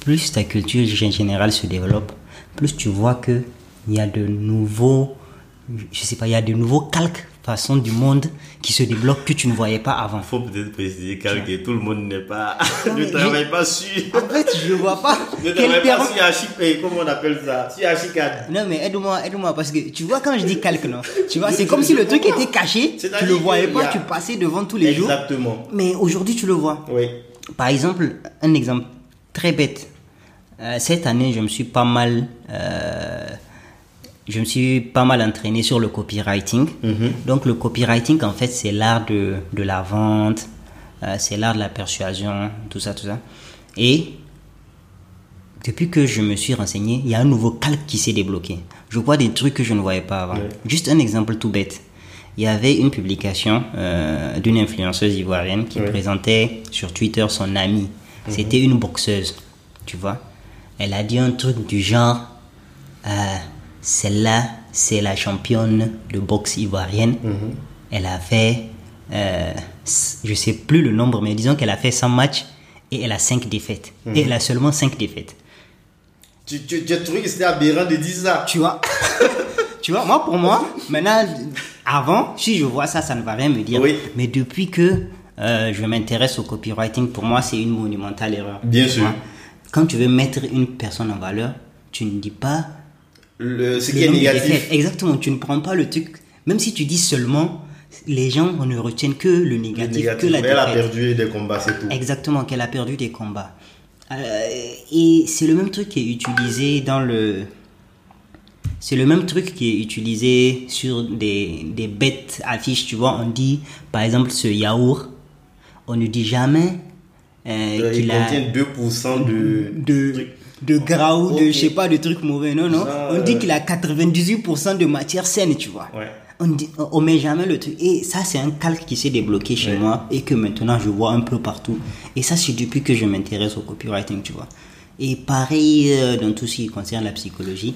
plus ta culture générale se développe, plus tu vois qu'il y a de nouveaux je sais pas, il y a de nouveaux calques façon du monde qui se débloquent que tu ne voyais pas avant. Il faut peut-être préciser calque tout le monde n'est pas, ne travaille pas sur. En fait, je vois pas. ne travaille pas sur Archipel, comment on appelle ça? Sur Archicad. Non, mais aide-moi, aide-moi, parce que tu vois, quand je dis calque, non, tu vois, c'est comme si le truc était caché, tu le voyais pas, tu passais devant tous les jours. Exactement. Mais aujourd'hui, tu le vois. Oui. Par exemple, un exemple très bête. Euh, cette année, je me suis pas mal. Euh, je me suis pas mal entraîné sur le copywriting. Mhm. Donc le copywriting, en fait, c'est l'art de, de, la vente, euh, c'est l'art de la persuasion, tout ça, tout ça. Et depuis que je me suis renseigné, il y a un nouveau calque qui s'est débloqué. Je vois des trucs que je ne voyais pas avant. Juste un exemple tout bête. Il y avait une publication euh, d'une influenceuse ivoirienne qui présentait sur Twitter son amie. Mhm. C'était une boxeuse, tu vois. Elle a dit un truc du genre... Euh, celle-là, c'est la championne de boxe ivoirienne. Mhm. Elle a fait, euh, je sais plus le nombre, mais disons qu'elle a fait 100 matchs et elle a 5 défaites. Et mhm. elle a seulement 5 défaites. Tu, tu, tu as trouvé que c'était aberrant de dire ça. Tu vois? Tu vois, moi, pour moi, maintenant, avant, si je vois ça, ça ne va rien me dire. Oui. Mais depuis que euh, je m'intéresse au copywriting, pour moi, c'est une monumentale erreur. Bien sûr. Quand tu veux mettre une personne en valeur, tu ne dis pas Le, ce le qui est négatif. Exactement, tu ne prends pas le truc. Même si tu dis seulement, les gens ne retiennent que le Le négatif, négatif. que la Elle a perdu des combats, c'est tout. Exactement, qu'elle a perdu des combats. Euh, et c'est le même truc qui est utilisé dans le. C'est le même truc qui est utilisé sur des, des bêtes affiches, tu vois. On dit, par exemple, ce yaourt, on ne dit jamais euh, Euh, il qu'il a contient 2% de. de, de gras ou de, je sais pas, de trucs mauvais, non, non. Ça, on dit euh, qu'il a 98% de matière saine, tu vois. Ouais. On, dit, on, met jamais le truc. Et ça, c'est un calque qui s'est débloqué chez Ouais. moi et que maintenant je vois un peu partout. Et ça, c'est depuis que je m'intéresse au copywriting, tu vois. Et pareil euh, dans tout ce qui concerne la psychologie,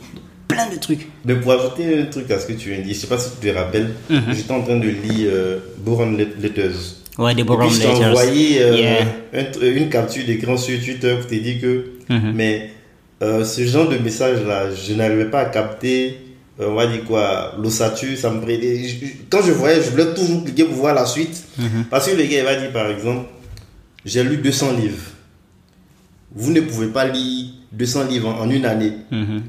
plein de trucs. Mais pour ajouter un truc à ce que tu viens de dire, je sais pas si tu te rappelles, Mhm. j'étais en train de lire euh, Boron Letters. Ouais, des Boron puis je t'ai Letters. envoyé euh, Yeah. un tr- une capture d'écran sur Twitter pour te dire que, Mhm. mais euh, ce genre de message-là, je n'arrivais pas à capter, euh, on va dire quoi, l'ossature, ça me prenait. Quand je voyais, je voulais toujours cliquer pour voir la suite. Mhm. Parce que le gars, il va dire par exemple, j'ai lu 200 livres. Vous ne pouvez pas lire 200 livres en, en une année. Mhm.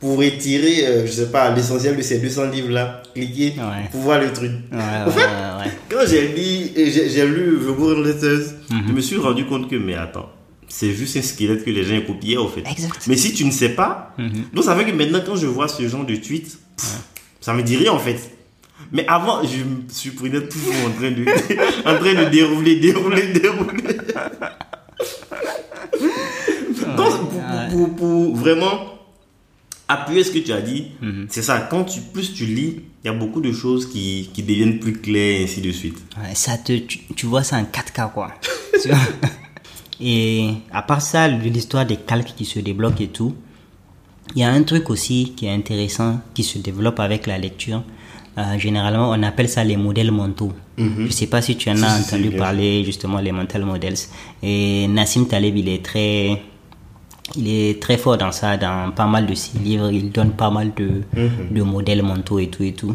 Pour retirer, euh, je sais pas, l'essentiel de ces 200 livres-là, cliquer Ouais. pour voir le truc. Ouais, ouais, ouais. Quand j'ai lu, et j'ai lu The Letters, Mhm. je me suis rendu compte que, mais attends, c'est juste un squelette que les gens copiaient au fait. Exact. Mais si tu ne sais pas, Mhm. donc ça fait que maintenant quand je vois ce genre de tweet, pff, ça me dit rien en fait. Mais avant, je me surprenais toujours en train de, en train de dérouler, dérouler, dérouler. Donc, pour, pour- pour- pour vraiment appuyer ce que tu as dit, Mhm. c'est ça. Quand tu, plus tu lis, il y a beaucoup de choses qui, qui deviennent plus claires et ainsi de suite. Ouais, ça te, tu, tu vois ça en 4K, quoi. Et à part ça, l'histoire des calques qui se débloquent et tout, il y a un truc aussi qui est intéressant qui se développe avec la lecture. Euh, généralement, on appelle ça les modèles mentaux. Je sais pas si tu en as entendu parler, justement, les mental models. Et Nassim Taleb, il est très, il est très fort dans ça, dans pas mal de ses livres. Il donne pas mal de, de modèles mentaux et tout et tout.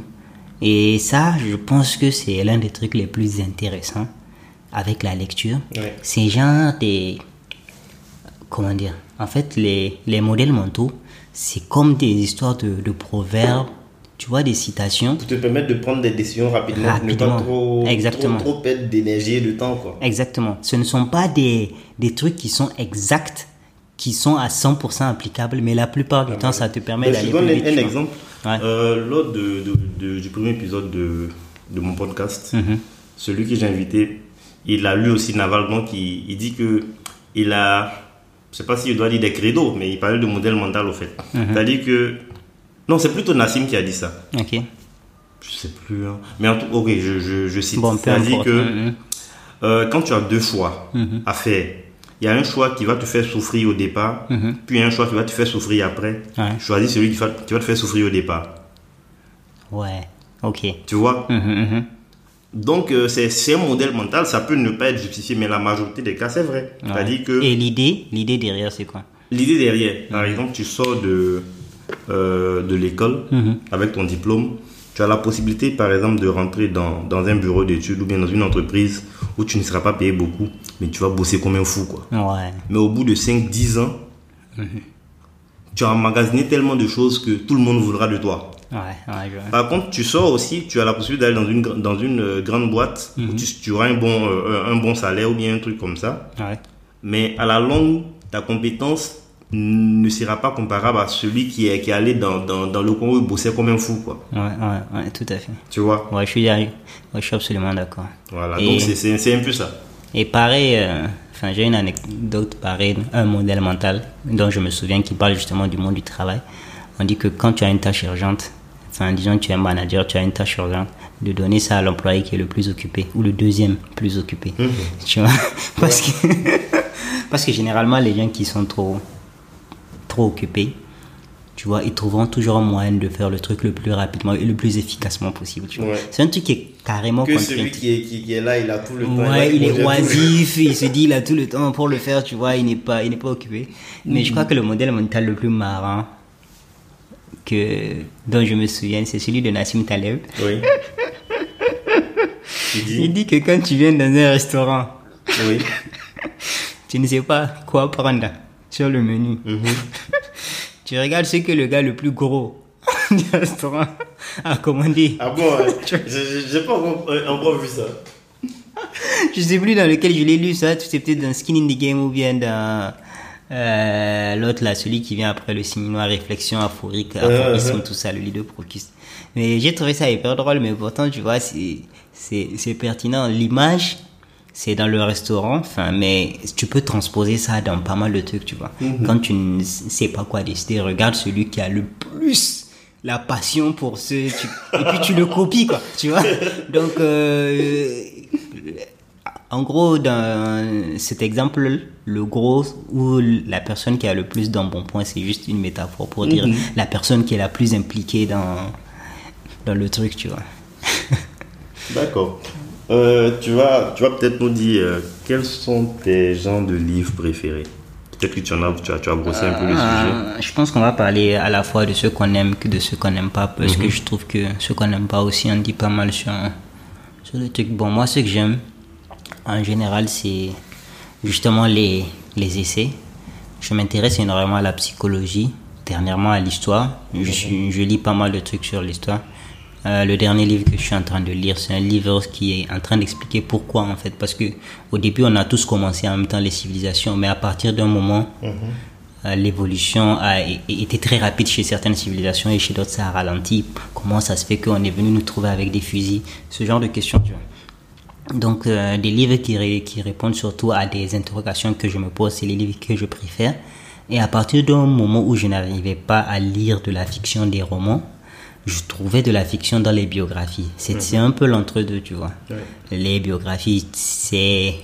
Et ça, je pense que c'est l'un des trucs les plus intéressants avec la lecture. Ouais. C'est genre des. Comment dire En fait, les, les modèles mentaux, c'est comme des histoires de, de proverbes, tu vois, des citations. Pour te permettre de prendre des décisions rapidement, ne Rapidement. pas trop, Exactement. trop, trop perdre d'énergie et de temps. Quoi. Exactement. Ce ne sont pas des, des trucs qui sont exacts, qui sont à 100% applicables, mais la plupart du temps, ça te permet Ben, d'aller je donne plus un, vite. un exemple. Ouais. Euh, lors de, de- du premier épisode de, de mon podcast, Mhm. celui que j'ai invité, il a lu aussi Naval, donc il, il dit que il a, je sais pas s'il doit dire des credos, mais il parlait de modèle mental au fait. Mhm. C'est-à-dire que, non, c'est plutôt Nassim qui a dit ça. Ok. Je sais plus. hein. Mais en tout ok, je, je, je cite. Bon, C'est-à-dire que euh, quand tu as deux choix Mhm. à faire, il y a un choix qui va te faire souffrir au départ, Mhm. puis il y a un choix qui va te faire souffrir après. Ouais. Choisis celui qui va, qui va te faire souffrir au départ. Ouais. Ok. Tu vois? Mhm. Donc, euh, c'est un modèle mental, ça peut ne pas être justifié, mais la majorité des cas, c'est vrai. Ouais. Que Et l'idée, l'idée derrière, c'est quoi? L'idée derrière, par exemple, tu sors de, euh, de l'école Mhm. avec ton diplôme, tu as la possibilité, par exemple, de rentrer dans, dans un bureau d'études ou bien dans une entreprise où tu ne seras pas payé beaucoup, mais tu vas bosser comme un fou, quoi. Ouais. Mais au bout de 5-10 ans, tu as emmagasiné tellement de choses que tout le monde voudra de toi. Ouais, ouais. Par contre, tu sors aussi, tu as la possibilité d'aller dans une, dans une euh, grande boîte où tu, tu auras un bon, euh, un bon salaire ou bien un truc comme ça. Ouais. Mais à la longue, ta compétence ne sera pas comparable à celui qui est, qui est allé dans, dans, dans le où il bossait comme un fou, quoi. Ouais, tout à fait. Tu vois? Ouais, je suis, ouais, je suis absolument d'accord. Voilà, Et- donc c'est- un peu ça. Et pareil, euh, enfin, j'ai une anecdote pareille, un modèle mental dont je me souviens qui parle justement du monde du travail. On dit que quand tu as une tâche urgente, enfin, disons que tu es un manager, tu as une tâche urgente, de donner ça à l'employé qui est le plus occupé ou le deuxième plus occupé. Tu vois? Parce que, parce que généralement, les gens qui sont trop, trop occupés, tu vois, ils trouveront toujours un moyen de faire le truc le plus rapidement et le plus efficacement possible. Ouais. C'est un truc qui est carrément Que celui qui est, qui, est là, il a tout le temps. Ouais, il est oisif, il se dit il a tout le temps pour le faire, tu vois, il n'est pas, il n'est pas occupé. Mais je crois que le modèle mental le plus marrant que, dont je me souviens, c'est celui de Nassim Taleb. Oui. Il dit. Il dit que quand tu viens dans un restaurant, Oui. tu ne sais pas quoi prendre sur le menu. Mhm. Tu regardes ce que le gars le plus gros du restaurant a commandé. Ah bon, j'ai pas encore, euh, vu ça. Je sais plus dans lequel je l'ai lu ça, c'est peut-être dans Skin in the Game ou bien dans euh, l'autre là, celui qui vient après le signe réflexion aphorique, aphorisme, tout ça, le leader Procus. Mais j'ai trouvé ça hyper drôle, mais pourtant tu vois, c'est pertinent. L'image, c'est dans le restaurant, enfin, mais tu peux transposer ça dans pas mal de trucs, tu vois. Quand tu ne sais pas quoi décider, regarde celui qui a le plus la passion pour ce, tu- et puis tu le copies, quoi, tu vois. Donc, euh, en gros, dans cet exemple, le gros ou la personne qui a le plus d'embonpoint, c'est juste une métaphore pour dire la personne qui est la plus impliquée dans, dans le truc, tu vois. D'accord. Euh, tu vas, tu vas peut-être nous dire euh, quels sont tes genres de livres préférés? Peut-être que tu en as, tu as, tu as brossé un peu le sujet. Euh, je pense qu'on va parler à la fois de ceux qu'on aime que de ceux qu'on n'aime pas, parce Mhm. que je trouve que ceux qu'on n'aime pas aussi en dit pas mal sur, sur le truc. Bon, moi, ce que j'aime, en général, c'est justement les, les essais. Je m'intéresse énormément à la psychologie, dernièrement à l'histoire. Je, je lis pas mal de trucs sur l'histoire. Euh, le dernier livre que je suis en train de lire, c'est un livre qui est en train d'expliquer pourquoi en fait. Parce que au début, on a tous commencé en même temps les civilisations, mais à partir d'un moment, euh, l'évolution a été très rapide chez certaines civilisations et chez d'autres ça a ralenti. Comment ça se fait qu'on est venu nous trouver avec des fusils? Ce genre de questions, tu vois. Donc, euh, des livres qui, ré- qui répondent surtout à des interrogations que je me pose, c'est les livres que je préfère. Et à partir d'un moment où je n'arrivais pas à lire de la fiction, des romans, je trouvais de la fiction dans les biographies. C'est c'est un peu l'entre-deux, tu vois. Les biographies, c'est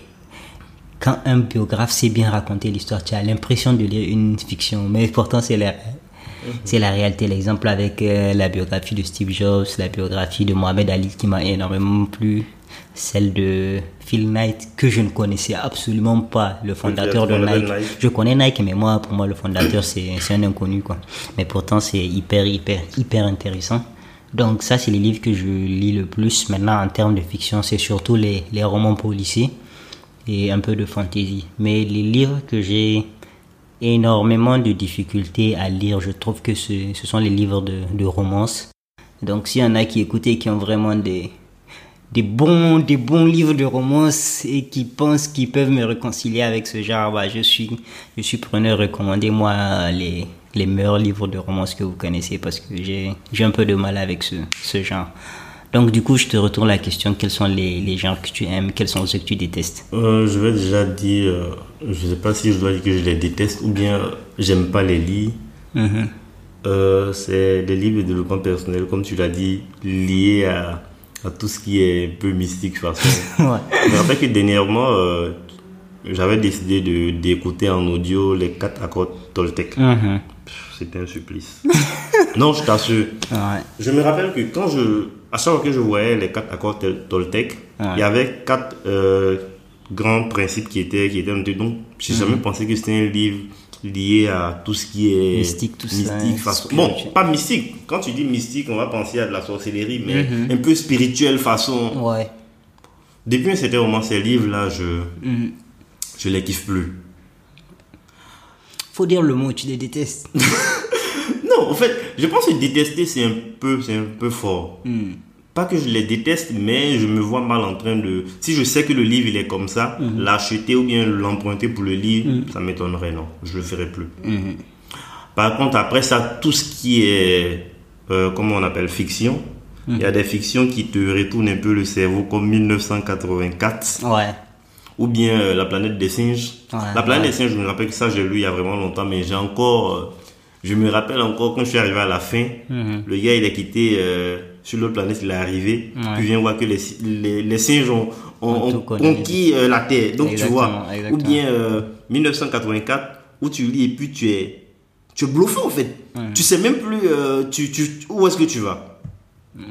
quand un biographe sait bien raconter l'histoire, tu as l'impression de lire une fiction, mais pourtant c'est la, c'est la réalité. L'exemple avec euh, la biographie de Steve Jobs, la biographie de Mohamed Ali qui m'a énormément plu, celle de Phil Knight que je ne connaissais absolument pas, le fondateur de Nike. Nike. Je connais Nike, mais moi, pour moi, le fondateur, c'est c'est un inconnu, quoi. Mais pourtant, c'est hyper, hyper, hyper intéressant. Donc, ça, c'est les livres que je lis le plus. Maintenant, en termes de fiction, c'est surtout les, les romans policiers et un peu de fantasy. Mais les livres que j'ai énormément de difficultés à lire, je trouve que ce, ce sont les livres de, de romance. Donc, s'il y en a qui écoutent et qui ont vraiment des, des bons, des bons livres de romance et qui pensent qu'ils peuvent me réconcilier avec ce genre, bah, je suis, je suis preneur. Recommandez-moi les, les meilleurs livres de romance que vous connaissez parce que j'ai, j'ai un peu de mal avec ce, ce genre. Donc, du coup, je te retourne la question quels sont les, les genres que tu aimes, quels sont ceux que tu détestes? Euh, je vais déjà dire, euh, je sais pas si je dois dire que je les déteste ou bien euh, j'aime pas les lire. Mhm. Euh, c'est des livres de développement personnel, comme tu l'as dit, liés à, à tout ce qui est un peu mystique, de toute façon. Ouais. Je me rappelle que dernièrement, euh, j'avais décidé de d'écouter en audio les quatre accords Toltec. Mhm. C'était un supplice. non, je t'assure. Ouais. Je me rappelle que quand je, à chaque fois que je voyais les quatre accords Toltec, Ouais. il y avait quatre euh, grands principes qui étaient, qui étaient. Donc, j'ai Mhm. jamais pensé que c'était un livre lié à tout ce qui est Mystique, tout ça, mystique, hein, façon. Bon, pas mystique. Quand tu dis mystique, on va penser à de la sorcellerie, mais Mhm. un peu spirituelle façon. Ouais. Depuis un certain moment, ces livres-là, je, Mhm. je les kiffe plus. Faut dire le mot, tu les détestes. Non, en fait, je pense que détester, c'est un peu, c'est un peu fort. Hmm. Pas que je les déteste, mais je me vois mal en train de. Si je sais que le livre il est comme ça, Mhm. l'acheter ou bien l'emprunter pour le lire, ça m'étonnerait, non. Je le ferai plus. Mhm. Par contre, après ça, tout ce qui est, euh, comment on appelle, fiction, il Mhm. y a des fictions qui te retournent un peu le cerveau, comme 1984, Ouais. ou bien euh, La planète des singes. Ouais, La planète ouais. des singes, je me rappelle que ça, j'ai lu il y a vraiment longtemps, mais j'ai encore. euh, je me rappelle encore quand je suis arrivé à la fin, Mhm. le gars, il a quitté sur l'autre planète, il est arrivé. Ouais. Puis il vient voir que les, les, les singes ont, ont- conquis euh, la Terre. Donc tu Exactement, vois. Ou bien euh, 1984, où tu lis et puis tu es, tu es bluffé en fait. Tu sais même plus euh, tu, tu, où est-ce que tu vas. Ouais.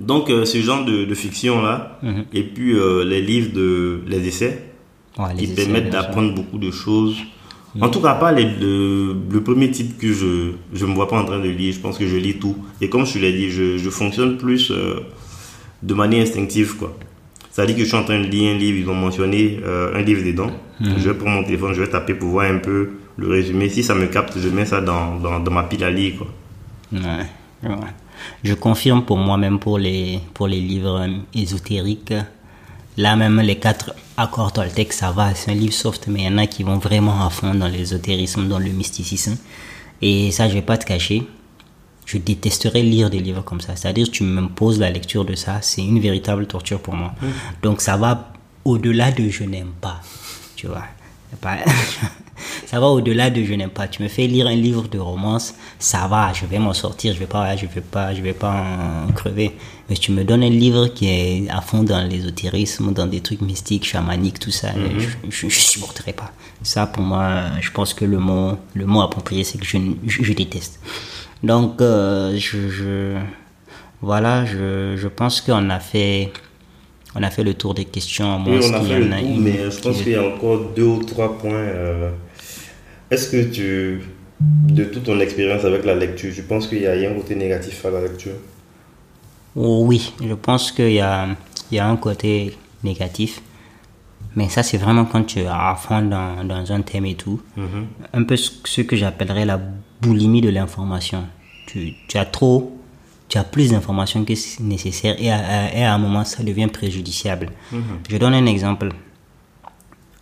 Donc, euh, ce genre de, de fiction-là, Mhm. et puis euh, les livres, de, les essais, Ouais, qui essais, permettent d'apprendre beaucoup de choses. En tout cas, pas les, le, le premier titre que je je me vois pas en train de lire. Je pense que je lis tout. Et comme je te l'ai dit, je, je fonctionne plus euh, de manière instinctive. quoi. C'est-à-dire que je suis en train de lire un livre, ils ont mentionné euh, un livre dedans. Je vais prendre mon téléphone, je vais taper pour voir un peu le résumé. Si ça me capte, je mets ça dans, dans, dans ma pile à lire. Quoi. Ouais, ouais. Je confirme pour moi-même pour les, pour les livres euh, ésotériques. Là, même les quatre accords Toltec, ça va, c'est un livre soft, mais il y en a qui vont vraiment à fond dans l'ésotérisme, dans le mysticisme. Et ça, je vais pas te cacher. Je détesterais lire des livres comme ça. C'est-à-dire, tu me poses la lecture de ça, c'est une véritable torture pour moi. Donc, ça va au-delà de je n'aime pas. Tu vois. Pas- ça va au-delà de je n'aime pas. Tu me fais lire un livre de romance, ça va, je vais m'en sortir, je vais pas, je vais pas, je vais pas en crever. Mais tu me donnes un livre qui est à fond dans l'ésotérisme, dans des trucs mystiques, chamaniques, tout ça, je, je, je supporterai pas. Ça, pour moi, je pense que le mot, le mot approprié, c'est que je, je, je déteste. Donc, euh, je, je, voilà, je, je pense qu'on a fait, on a fait le tour des questions. Oui, on a fait le tour, une mais je pense qui- qu'il y a encore deux ou trois points. euh, Est-ce que tu, de toute ton expérience avec la lecture, tu penses qu'il y a un côté négatif à la lecture? Oui, je pense qu'il y a, il y a un côté négatif. Mais ça, c'est vraiment quand tu es à fond dans, dans un thème et tout. Un peu ce, ce que j'appellerais la boulimie de l'information. Tu, tu as trop, tu as plus d'informations que nécessaire et à, à- et à un moment, ça devient préjudiciable. Je donne un exemple.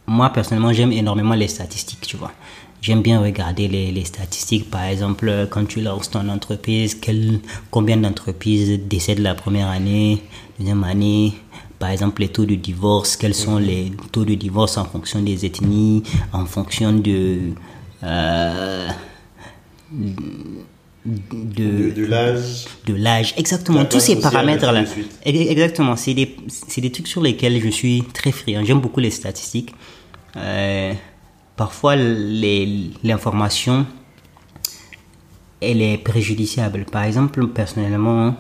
Moi, personnellement, j'aime énormément les statistiques, tu vois. J'aime bien regarder les, les statistiques. Par exemple, quand tu lances ton entreprise, quel, combien d'entreprises décèdent la première année, deuxième année? Par exemple, les taux de divorce, quels sont les taux de divorce en fonction des ethnies, en fonction de... euh, de, De l'âge de l'âge, exactement, tous ces paramètres-là. Exactement, c'est des, c'est des trucs sur lesquels je suis très friand. J'aime beaucoup les statistiques. Euh, parfois, les- l'information, elle est préjudiciable. Par exemple, personnellement,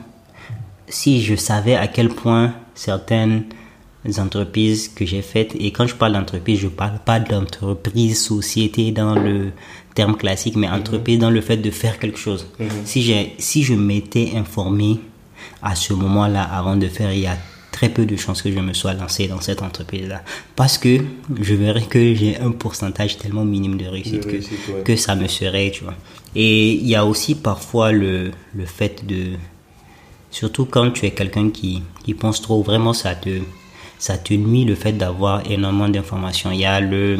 si je savais à quel point certaines entreprises que j'ai faites, et quand je parle d'entreprise, je parle pas d'entreprise, société dans le terme classique, mais entreprise dans le fait de faire quelque chose. Si, j'ai, si je m'étais informé à ce moment-là, avant de faire, il y a très peu de chances que je me sois lancé dans cette entreprise-là. Parce que je verrais que j'ai un pourcentage tellement minime de réussite, De réussite, que, ouais. que ça me serait, tu vois. Et il y a aussi parfois le, le fait de, Surtout quand tu es quelqu'un qui, qui pense trop, vraiment ça te, ça te nuit le fait d'avoir énormément d'informations. Il y a le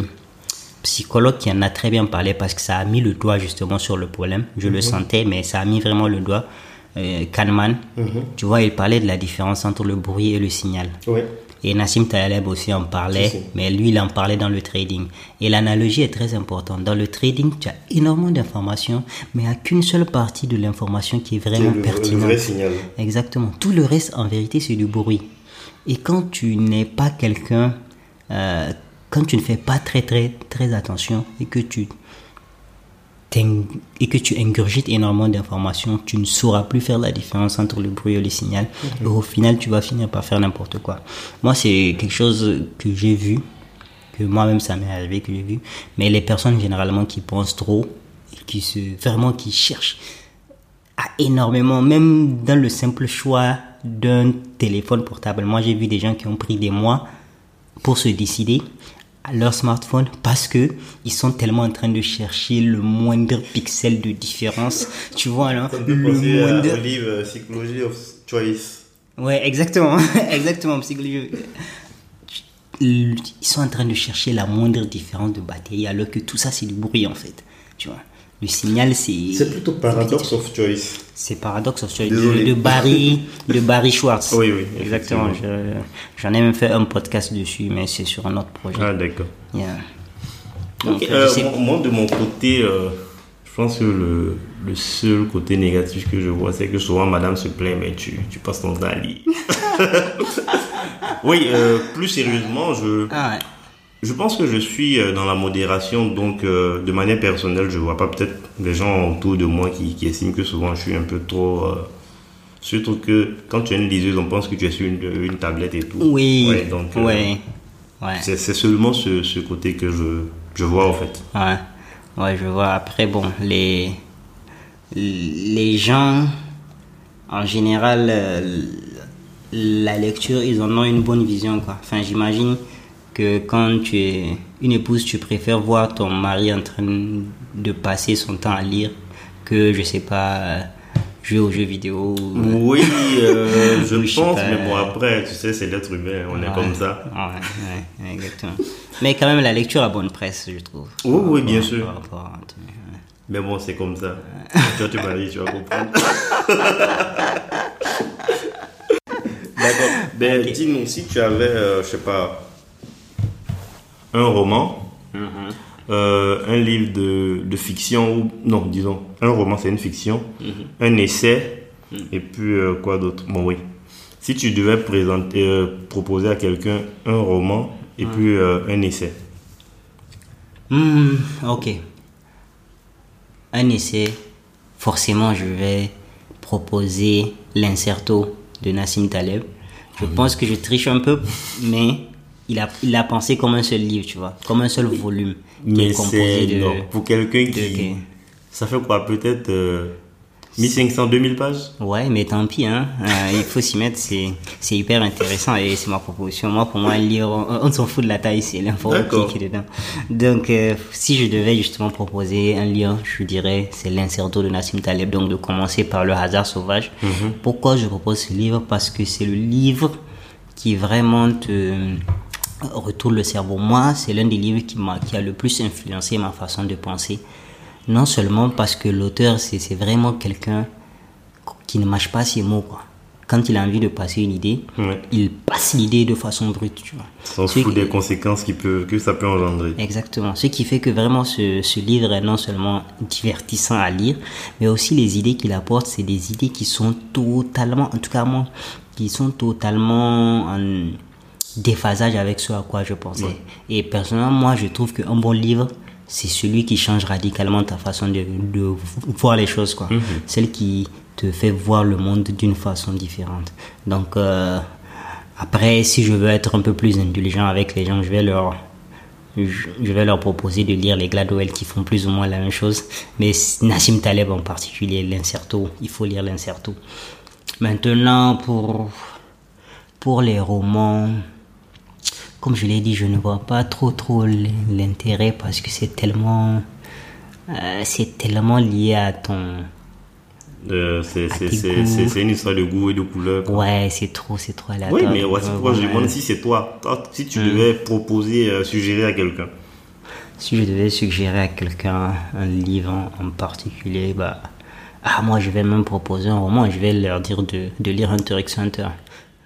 psychologue qui en a très bien parlé parce que ça a mis le doigt justement sur le problème. Je le sentais, mais ça a mis vraiment le doigt. Euh, Kahneman, tu vois, il parlait de la différence entre le bruit et le signal. Oui. Et Nassim Taleb aussi en parlait, Si, si. mais lui, il en parlait dans le trading. Et l'analogie est très importante. Dans le trading, tu as énormément d'informations, mais il n'y a qu'une seule partie de l'information qui est vraiment le, le pertinente. vrai signal. Exactement. Tout le reste, en vérité, c'est du bruit. Et quand tu n'es pas quelqu'un, euh, quand tu ne fais pas très très très attention et que tu et que tu ingurgites énormément d'informations, tu ne sauras plus faire la différence entre le bruit et le signal. Et au final, tu vas finir par faire n'importe quoi. Moi, c'est quelque chose que j'ai vu, que moi-même ça m'est arrivé, que j'ai vu. Mais les personnes généralement qui pensent trop, et qui se, vraiment qui cherchent à énormément, même dans le simple choix d'un téléphone portable. Moi, j'ai vu des gens qui ont pris des mois pour se décider à leur smartphone parce que ils sont tellement en train de chercher le moindre pixel de différence. Tu vois, là, le à- moindre. au livre euh, Psychology of Choice. Ouais, exactement, exactement. psychologie. Ils sont en train de chercher la moindre différence de batterie alors que tout ça c'est du bruit en fait. Tu vois. Le signal c'est. C'est plutôt Paradox of Choice. C'est Paradox of Choice de, de Barry, de Barry Schwartz. Oui, oui, Exactement. je- J'en ai même fait un podcast dessus, mais c'est sur un autre projet. Ah, d'accord. Yeah. Euh, moi, moi, de mon côté, euh, je pense que le, le seul côté négatif que je vois, c'est que souvent madame se plaint, mais tu, tu passes ton temps à lire. oui, euh, plus sérieusement, je, Ah ouais. Je pense que je suis euh, dans la modération, donc euh, de manière personnelle, je vois pas peut-être les gens autour de moi qui, qui estiment que souvent je suis un peu trop. euh, surtout que quand tu es une liseuse, on pense que tu es sur une, une tablette et tout. Oui. Ouais, donc, euh. Ouais. C'est seulement ce, ce côté que je, je vois en fait. Ouais. Ouais, je vois. Après, bon, les, les gens, en général, la lecture, ils en ont une bonne vision, quoi. Enfin, j'imagine que quand tu es une épouse, tu préfères voir ton mari en train de passer son temps à lire que, je sais pas, jouer aux jeux vidéo. ou- Oui, euh, je pense, pas. mais bon, après, tu sais, c'est l'être humain, on est comme ça. Ouais, ouais, exactement. Mais quand même, la lecture a bonne presse, je trouve. Oui, oui, bien sûr. rapport. Mais bon, c'est comme ça. tu vas te marier, tu vas comprendre. D'accord. Ben, dis-nous, si tu avais, euh, je sais pas, un roman, euh, un livre de, de fiction, ou non, disons, un roman c'est une fiction, un essai, et puis euh, quoi d'autre? Bon, oui. Si tu devais présenter, euh, proposer à quelqu'un un roman et puis euh, un essai. Hmm, ok. Un essai, forcément, je vais proposer l'inserto de Nassim Taleb. Je pense que je triche un peu, mais il a, il a pensé comme un seul livre, tu vois, comme un seul volume. qui Mais est composé c'est de. non, pour quelqu'un qui. Ça fait quoi Peut-être euh, 1500, 2000 pages? Ouais, mais tant pis, hein. Euh, il faut s'y mettre, c'est, c'est hyper intéressant et c'est ma proposition. Moi, pour moi, lire, on, on s'en fout de la taille, c'est l'informatique qui est dedans. Donc, euh, si je devais justement proposer un livre, je dirais, c'est l'inserto de Nassim Taleb, donc de commencer par Le hasard sauvage. Pourquoi je propose ce livre? Parce que c'est le livre qui vraiment te retourne le cerveau. Moi, c'est l'un des livres qui m'a, qui a le plus influencé ma façon de penser. Non seulement parce que l'auteur, c'est, c'est vraiment quelqu'un qui ne mâche pas ses mots, quoi. Quand il a envie de passer une idée, Ouais. il passe l'idée de façon brute, tu vois. Sans se Ce foutre qui- des conséquences qui peut, que ça peut engendrer. Exactement. Ce qui fait que vraiment ce, ce livre est non seulement divertissant à lire, mais aussi les idées qu'il apporte, c'est des idées qui sont totalement, en tout cas moi, qui sont totalement en déphasage avec ce à quoi je pensais. Ouais. Et personnellement, moi, je trouve qu'un bon livre, c'est celui qui change radicalement ta façon de, de voir les choses, quoi. Celle qui te fait voir le monde d'une façon différente. Donc, euh, après, si je veux être un peu plus indulgent avec les gens, je vais leur je je vais leur proposer de lire les Gladwell qui font plus ou moins la même chose. Mais Nassim Taleb en particulier, l'inserto, il faut lire l'inserto. Maintenant, pour, pour les romans, comme je l'ai dit, je ne vois pas trop trop l'intérêt parce que c'est tellement, euh, c'est tellement lié à ton, Euh, c'est une histoire de goût et de couleur. quoi. ouais, c'est trop, c'est trop aléatoire. Oui, mais voici pourquoi je demande si c'est toi. Si tu devais proposer, euh, suggérer à quelqu'un. Si je devais suggérer à quelqu'un un livre en en particulier, bah, ah, moi je vais même proposer un roman, je vais leur dire de, de lire Hunter x Hunter.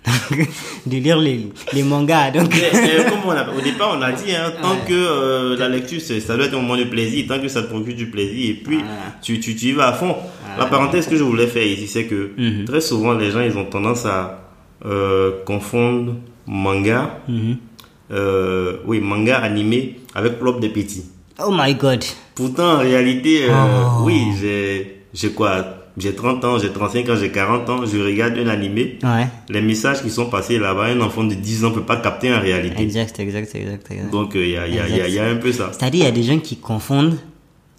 de lire les, les mangas, donc. Mais, euh, comme on a- au départ, on a dit, hein, tant que euh, la lecture, c'est- ça doit être un moment de plaisir, tant que ça te procure du plaisir, et puis tu, tu, tu y vas à fond. La parenthèse que je voulais faire ici, c'est que Mhm. très souvent, les gens, ils ont tendance à euh, confondre manga, Mhm. euh, oui, manga animé avec Club des Petits. Oh my god. Pourtant, en réalité, Oh. oui, j'ai quoi J'ai 30 ans, j'ai 35 ans, j'ai 40 ans, je regarde un animé. Ouais. Les messages qui sont passés là-bas, un enfant de 10 ans peut pas capter en réalité. Exact, exact, exact, exact. Donc, il y, a, y, a, y, a, y a un peu ça. C'est-à-dire, il y a des gens qui confondent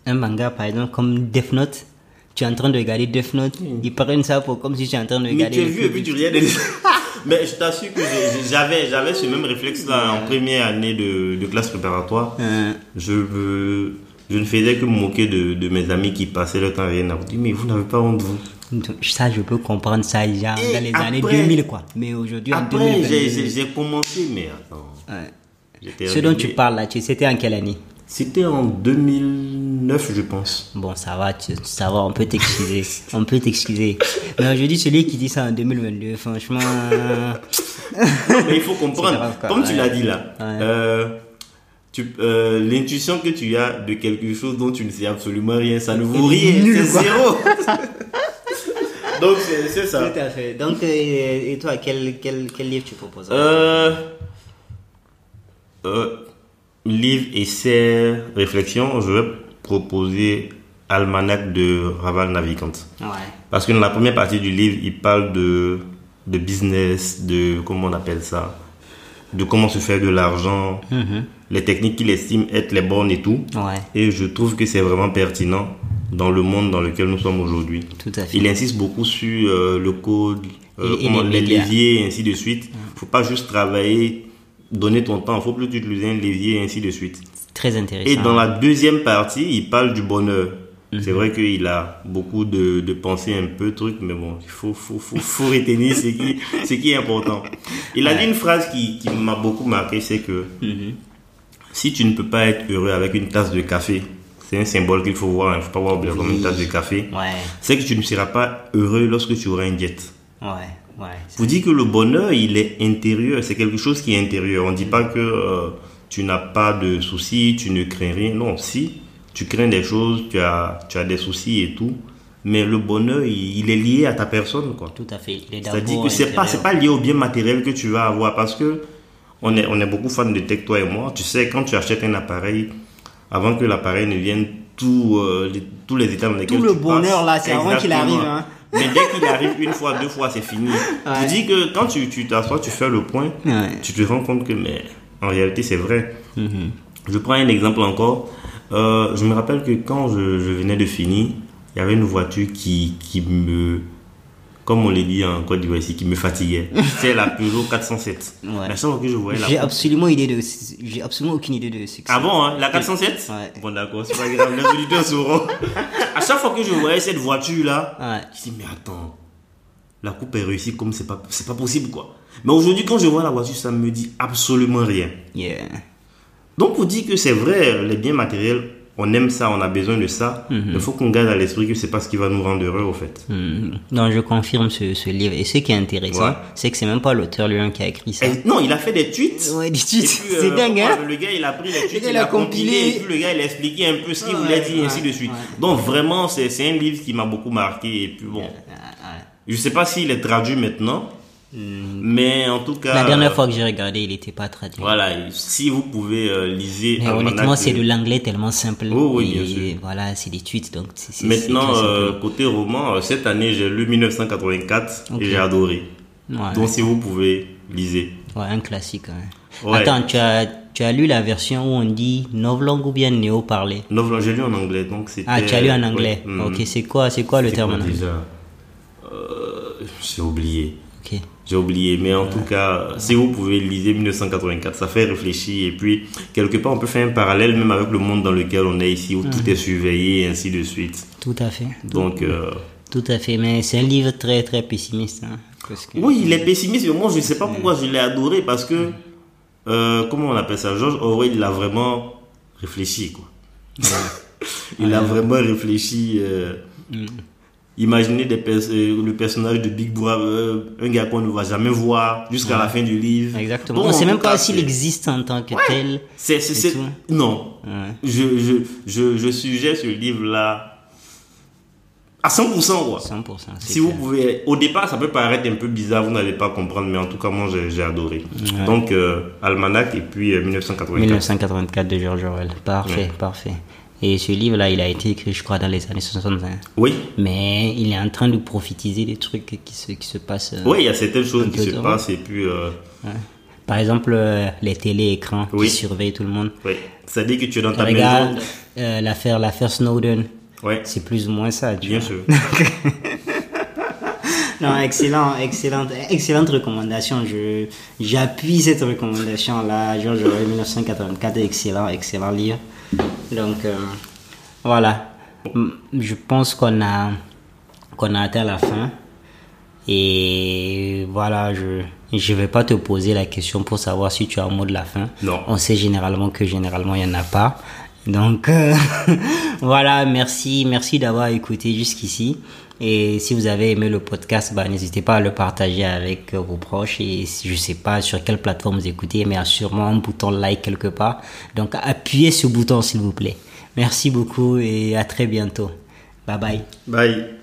un manga, par exemple, comme Death Note. Tu es en train de regarder Death Note, ils prennent ça pour comme si tu es en train de Mais regarder. tu as le vu et puis tu regardes des... Mais je t'assure que j'avais, j'avais ce même réflexe-là en première année de, de classe préparatoire. Euh, Je, veux- je ne faisais que me moquer de, de mes amis qui passaient le temps à rien à vous dire, mais vous n'avez pas honte, vous. donc, ça, je peux comprendre ça déjà Et dans les années après- 2000, quoi. Mais aujourd'hui, en Après, 2022, j'ai, commencé, mais attends. ouais. Ce dont tu parles là, tu- c'était en quelle année? C'était en 2009, je pense. Bon, ça va, tu- ça va, on peut t'excuser. on peut t'excuser. Mais aujourd'hui, celui qui dit ça en 2022, franchement. Non, mais il faut comprendre. Comme tu l'as dit là, Ouais. euh, tu- euh, l'intuition que tu as de quelque chose dont tu ne sais absolument rien, ça ne vaut rien. nul, C'est quoi. zéro. Donc, c'est c'est ça. Tout à fait. Donc, euh, et toi, quel, quel, quel livre tu proposes Euh, euh, livre et ses réflexions, je vais proposer Almanach de Raval Navigant. Ouais. Parce que dans la première partie du livre, il parle de, de business, de comment on appelle ça, de comment se faire de l'argent, les techniques qu'il estime être les bonnes et tout. Ouais. Et je trouve que c'est vraiment pertinent dans le monde dans lequel nous sommes aujourd'hui. Tout à fait. Il insiste beaucoup sur euh, le code, euh, Et- et comment- les les leviers, et ainsi de suite. faut pas juste travailler, donner ton temps. faut plus utiliser un levier, et ainsi de suite. Très intéressant. Et dans la deuxième partie, il parle du bonheur. Mhm. C'est vrai qu'il a beaucoup de, de pensées un peu trucs, mais bon, il faut, faut, faut, faut retenir ce qui, ce qui est important. Il a dit une phrase qui, qui m'a beaucoup marqué, c'est que Mhm. Si tu ne peux pas être heureux avec une tasse de café, c'est un symbole qu'il faut voir, il ne faut pas voir comme une tasse de café, Ouais. c'est que tu ne seras pas heureux lorsque tu auras un jet. Ouais. Ouais. Vous dit que le bonheur, il est intérieur, c'est quelque chose qui est intérieur. On ne dit pas que euh, tu n'as pas de soucis, tu ne crains rien. Non, si tu crains des choses, tu as, tu as des soucis et tout, mais le bonheur, il, il est lié à ta personne, quoi. Tout à fait. C'est-à-dire que c'est pas, intérieur. c'est pas lié au bien matériel que tu vas avoir parce que on est, on est beaucoup fans de tech, toi et moi. Tu sais, quand tu achètes un appareil, avant que l'appareil ne vienne, tout, euh, les- tous les états dans lesquels Tout le tu bonheur, passes, là, c'est avant qu'il arrive, hein. Mais dès qu'il arrive une fois, deux fois, c'est fini. Ouais. Tu dis que quand tu tu t'assois, tu fais le point, Ouais. tu te rends compte que, mais en réalité, c'est vrai. Mhm. Je prends un exemple encore. Euh, je me rappelle que quand je, je venais de finir, il y avait une voiture qui, qui me, comme on l'a dit en Côte d'Ivoire ici, qui me fatiguait. C'est la Peugeot 407. Ouais. La chaque fois que je voyais J'ai absolument idée de, j'ai absolument aucune idée de ce que Ah bon, hein, la 407 Ouais. Bon, d'accord, c'est pas grave, les auditeurs sauront. à chaque fois que je voyais cette voiture-là, Ouais. je dis, mais attends, la coupe est réussie comme c'est pas, c'est pas possible, quoi. Mais aujourd'hui, quand je vois la voiture, ça me dit absolument rien. Yeah. Donc, vous dit que c'est vrai, les biens matériels, on aime ça, on a besoin de ça. Mais il faut qu'on garde à l'esprit que c'est pas ce qui va nous rendre heureux, au fait. Mhm. Non, je confirme ce, ce livre. Et ce qui est intéressant, Ouais. c'est que c'est même pas l'auteur lui-même qui a écrit ça. Et non, il a fait des tweets. Ouais, des tweets. C'est euh, dingue, hein Le gars, il a pris les tweets, il, a compilé, et puis le gars, il a expliqué un peu ce qu'il Ouais, voulait dire, ainsi de suite. Donc, vraiment, c'est c'est un livre qui m'a beaucoup marqué. Et puis, bon, je sais pas s'il est traduit maintenant, mais en tout cas. La dernière euh, fois que j'ai regardé, il n'était pas traduit. Voilà, si vous pouvez euh, liser. Mais honnêtement, c'est de- l'anglais tellement simple. Oh oui, Et bien sûr. Voilà, c'est des tweets, donc Maintenant, euh, côté roman, euh, cette année, j'ai lu 1984 Ok. et j'ai adoré. Ouais. Donc, si vous pouvez, lisez. Ouais, un classique. Ouais. Attends, tu as, tu as lu la version où on dit novlangue ou bien néo parlé Non, j'ai lu en anglais, donc c'était. Ah, tu as lu en anglais. Ouais, mhm. Ok, c'est quoi, c'est quoi le terme quoi en anglais? déjà? Euh, J'ai oublié. Ok. J'ai oublié, mais en tout cas, si vous pouvez liser 1984, ça fait réfléchir. Et puis, quelque part, on peut faire un parallèle même avec le monde dans lequel on est ici, où tout est surveillé, et ainsi de suite. Tout à fait. Donc, euh, Tout à fait, mais c'est un livre très très pessimiste. hein, parce que- oui, il est pessimiste, moi, je ne sais pas pourquoi je l'ai adoré, parce que, euh, comment on appelle ça George Orwell, il a vraiment réfléchi, quoi. il a vraiment réfléchi. euh, Imaginez des pers- euh, le personnage de Big Brother, un gars qu'on ne va jamais voir jusqu'à la fin du livre. Exactement. On en sait même pas s'il existe en tant que tel. C'est, non. Ouais. Je, je, je, je suggère ce livre-là à 100%, quoi. 100%. c'est Si vous pouvez, au départ, ça peut paraître un peu bizarre, vous n'allez pas comprendre, mais en tout cas, moi, j'ai, adoré. Donc, euh, Almanach et puis euh, 1984. 1984 de George Orwell. Parfait, parfait. Et ce livre-là, il a été écrit, je crois, dans les années 60. hein. Oui, Mais il est en train de prophétiser des trucs qui se, qui se passent. euh, oui, il y a certaines choses qui se passent et puis, euh, Par exemple, euh, les télé-écrans Oui. qui surveillent tout le monde. oui. Ça dit que tu es dans ta Regarde maison. l'affaire, l'affaire Snowden. Ouais, C'est plus ou moins ça. tu bien vois. sûr. Non, excellent, excellente, excellente recommandation. Je, j'appuie cette recommandation là. George Orwell 1984, excellent, excellent livre. Donc, euh, voilà. Mm, Je pense qu'on a, qu'on a atteint la fin. Et voilà, je, je vais pas te poser la question pour savoir si tu as un mot de la fin. Non. On sait généralement que généralement il y en a pas. Donc euh, voilà, merci, merci d'avoir écouté jusqu'ici. Et si vous avez aimé le podcast, bah, n'hésitez pas à le partager avec euh, vos proches. Et je sais pas sur quelle plateforme vous écoutez, mais sûrement un bouton like quelque part. Donc appuyez ce bouton s'il vous plaît. Merci beaucoup et à très bientôt. Bye bye. Bye.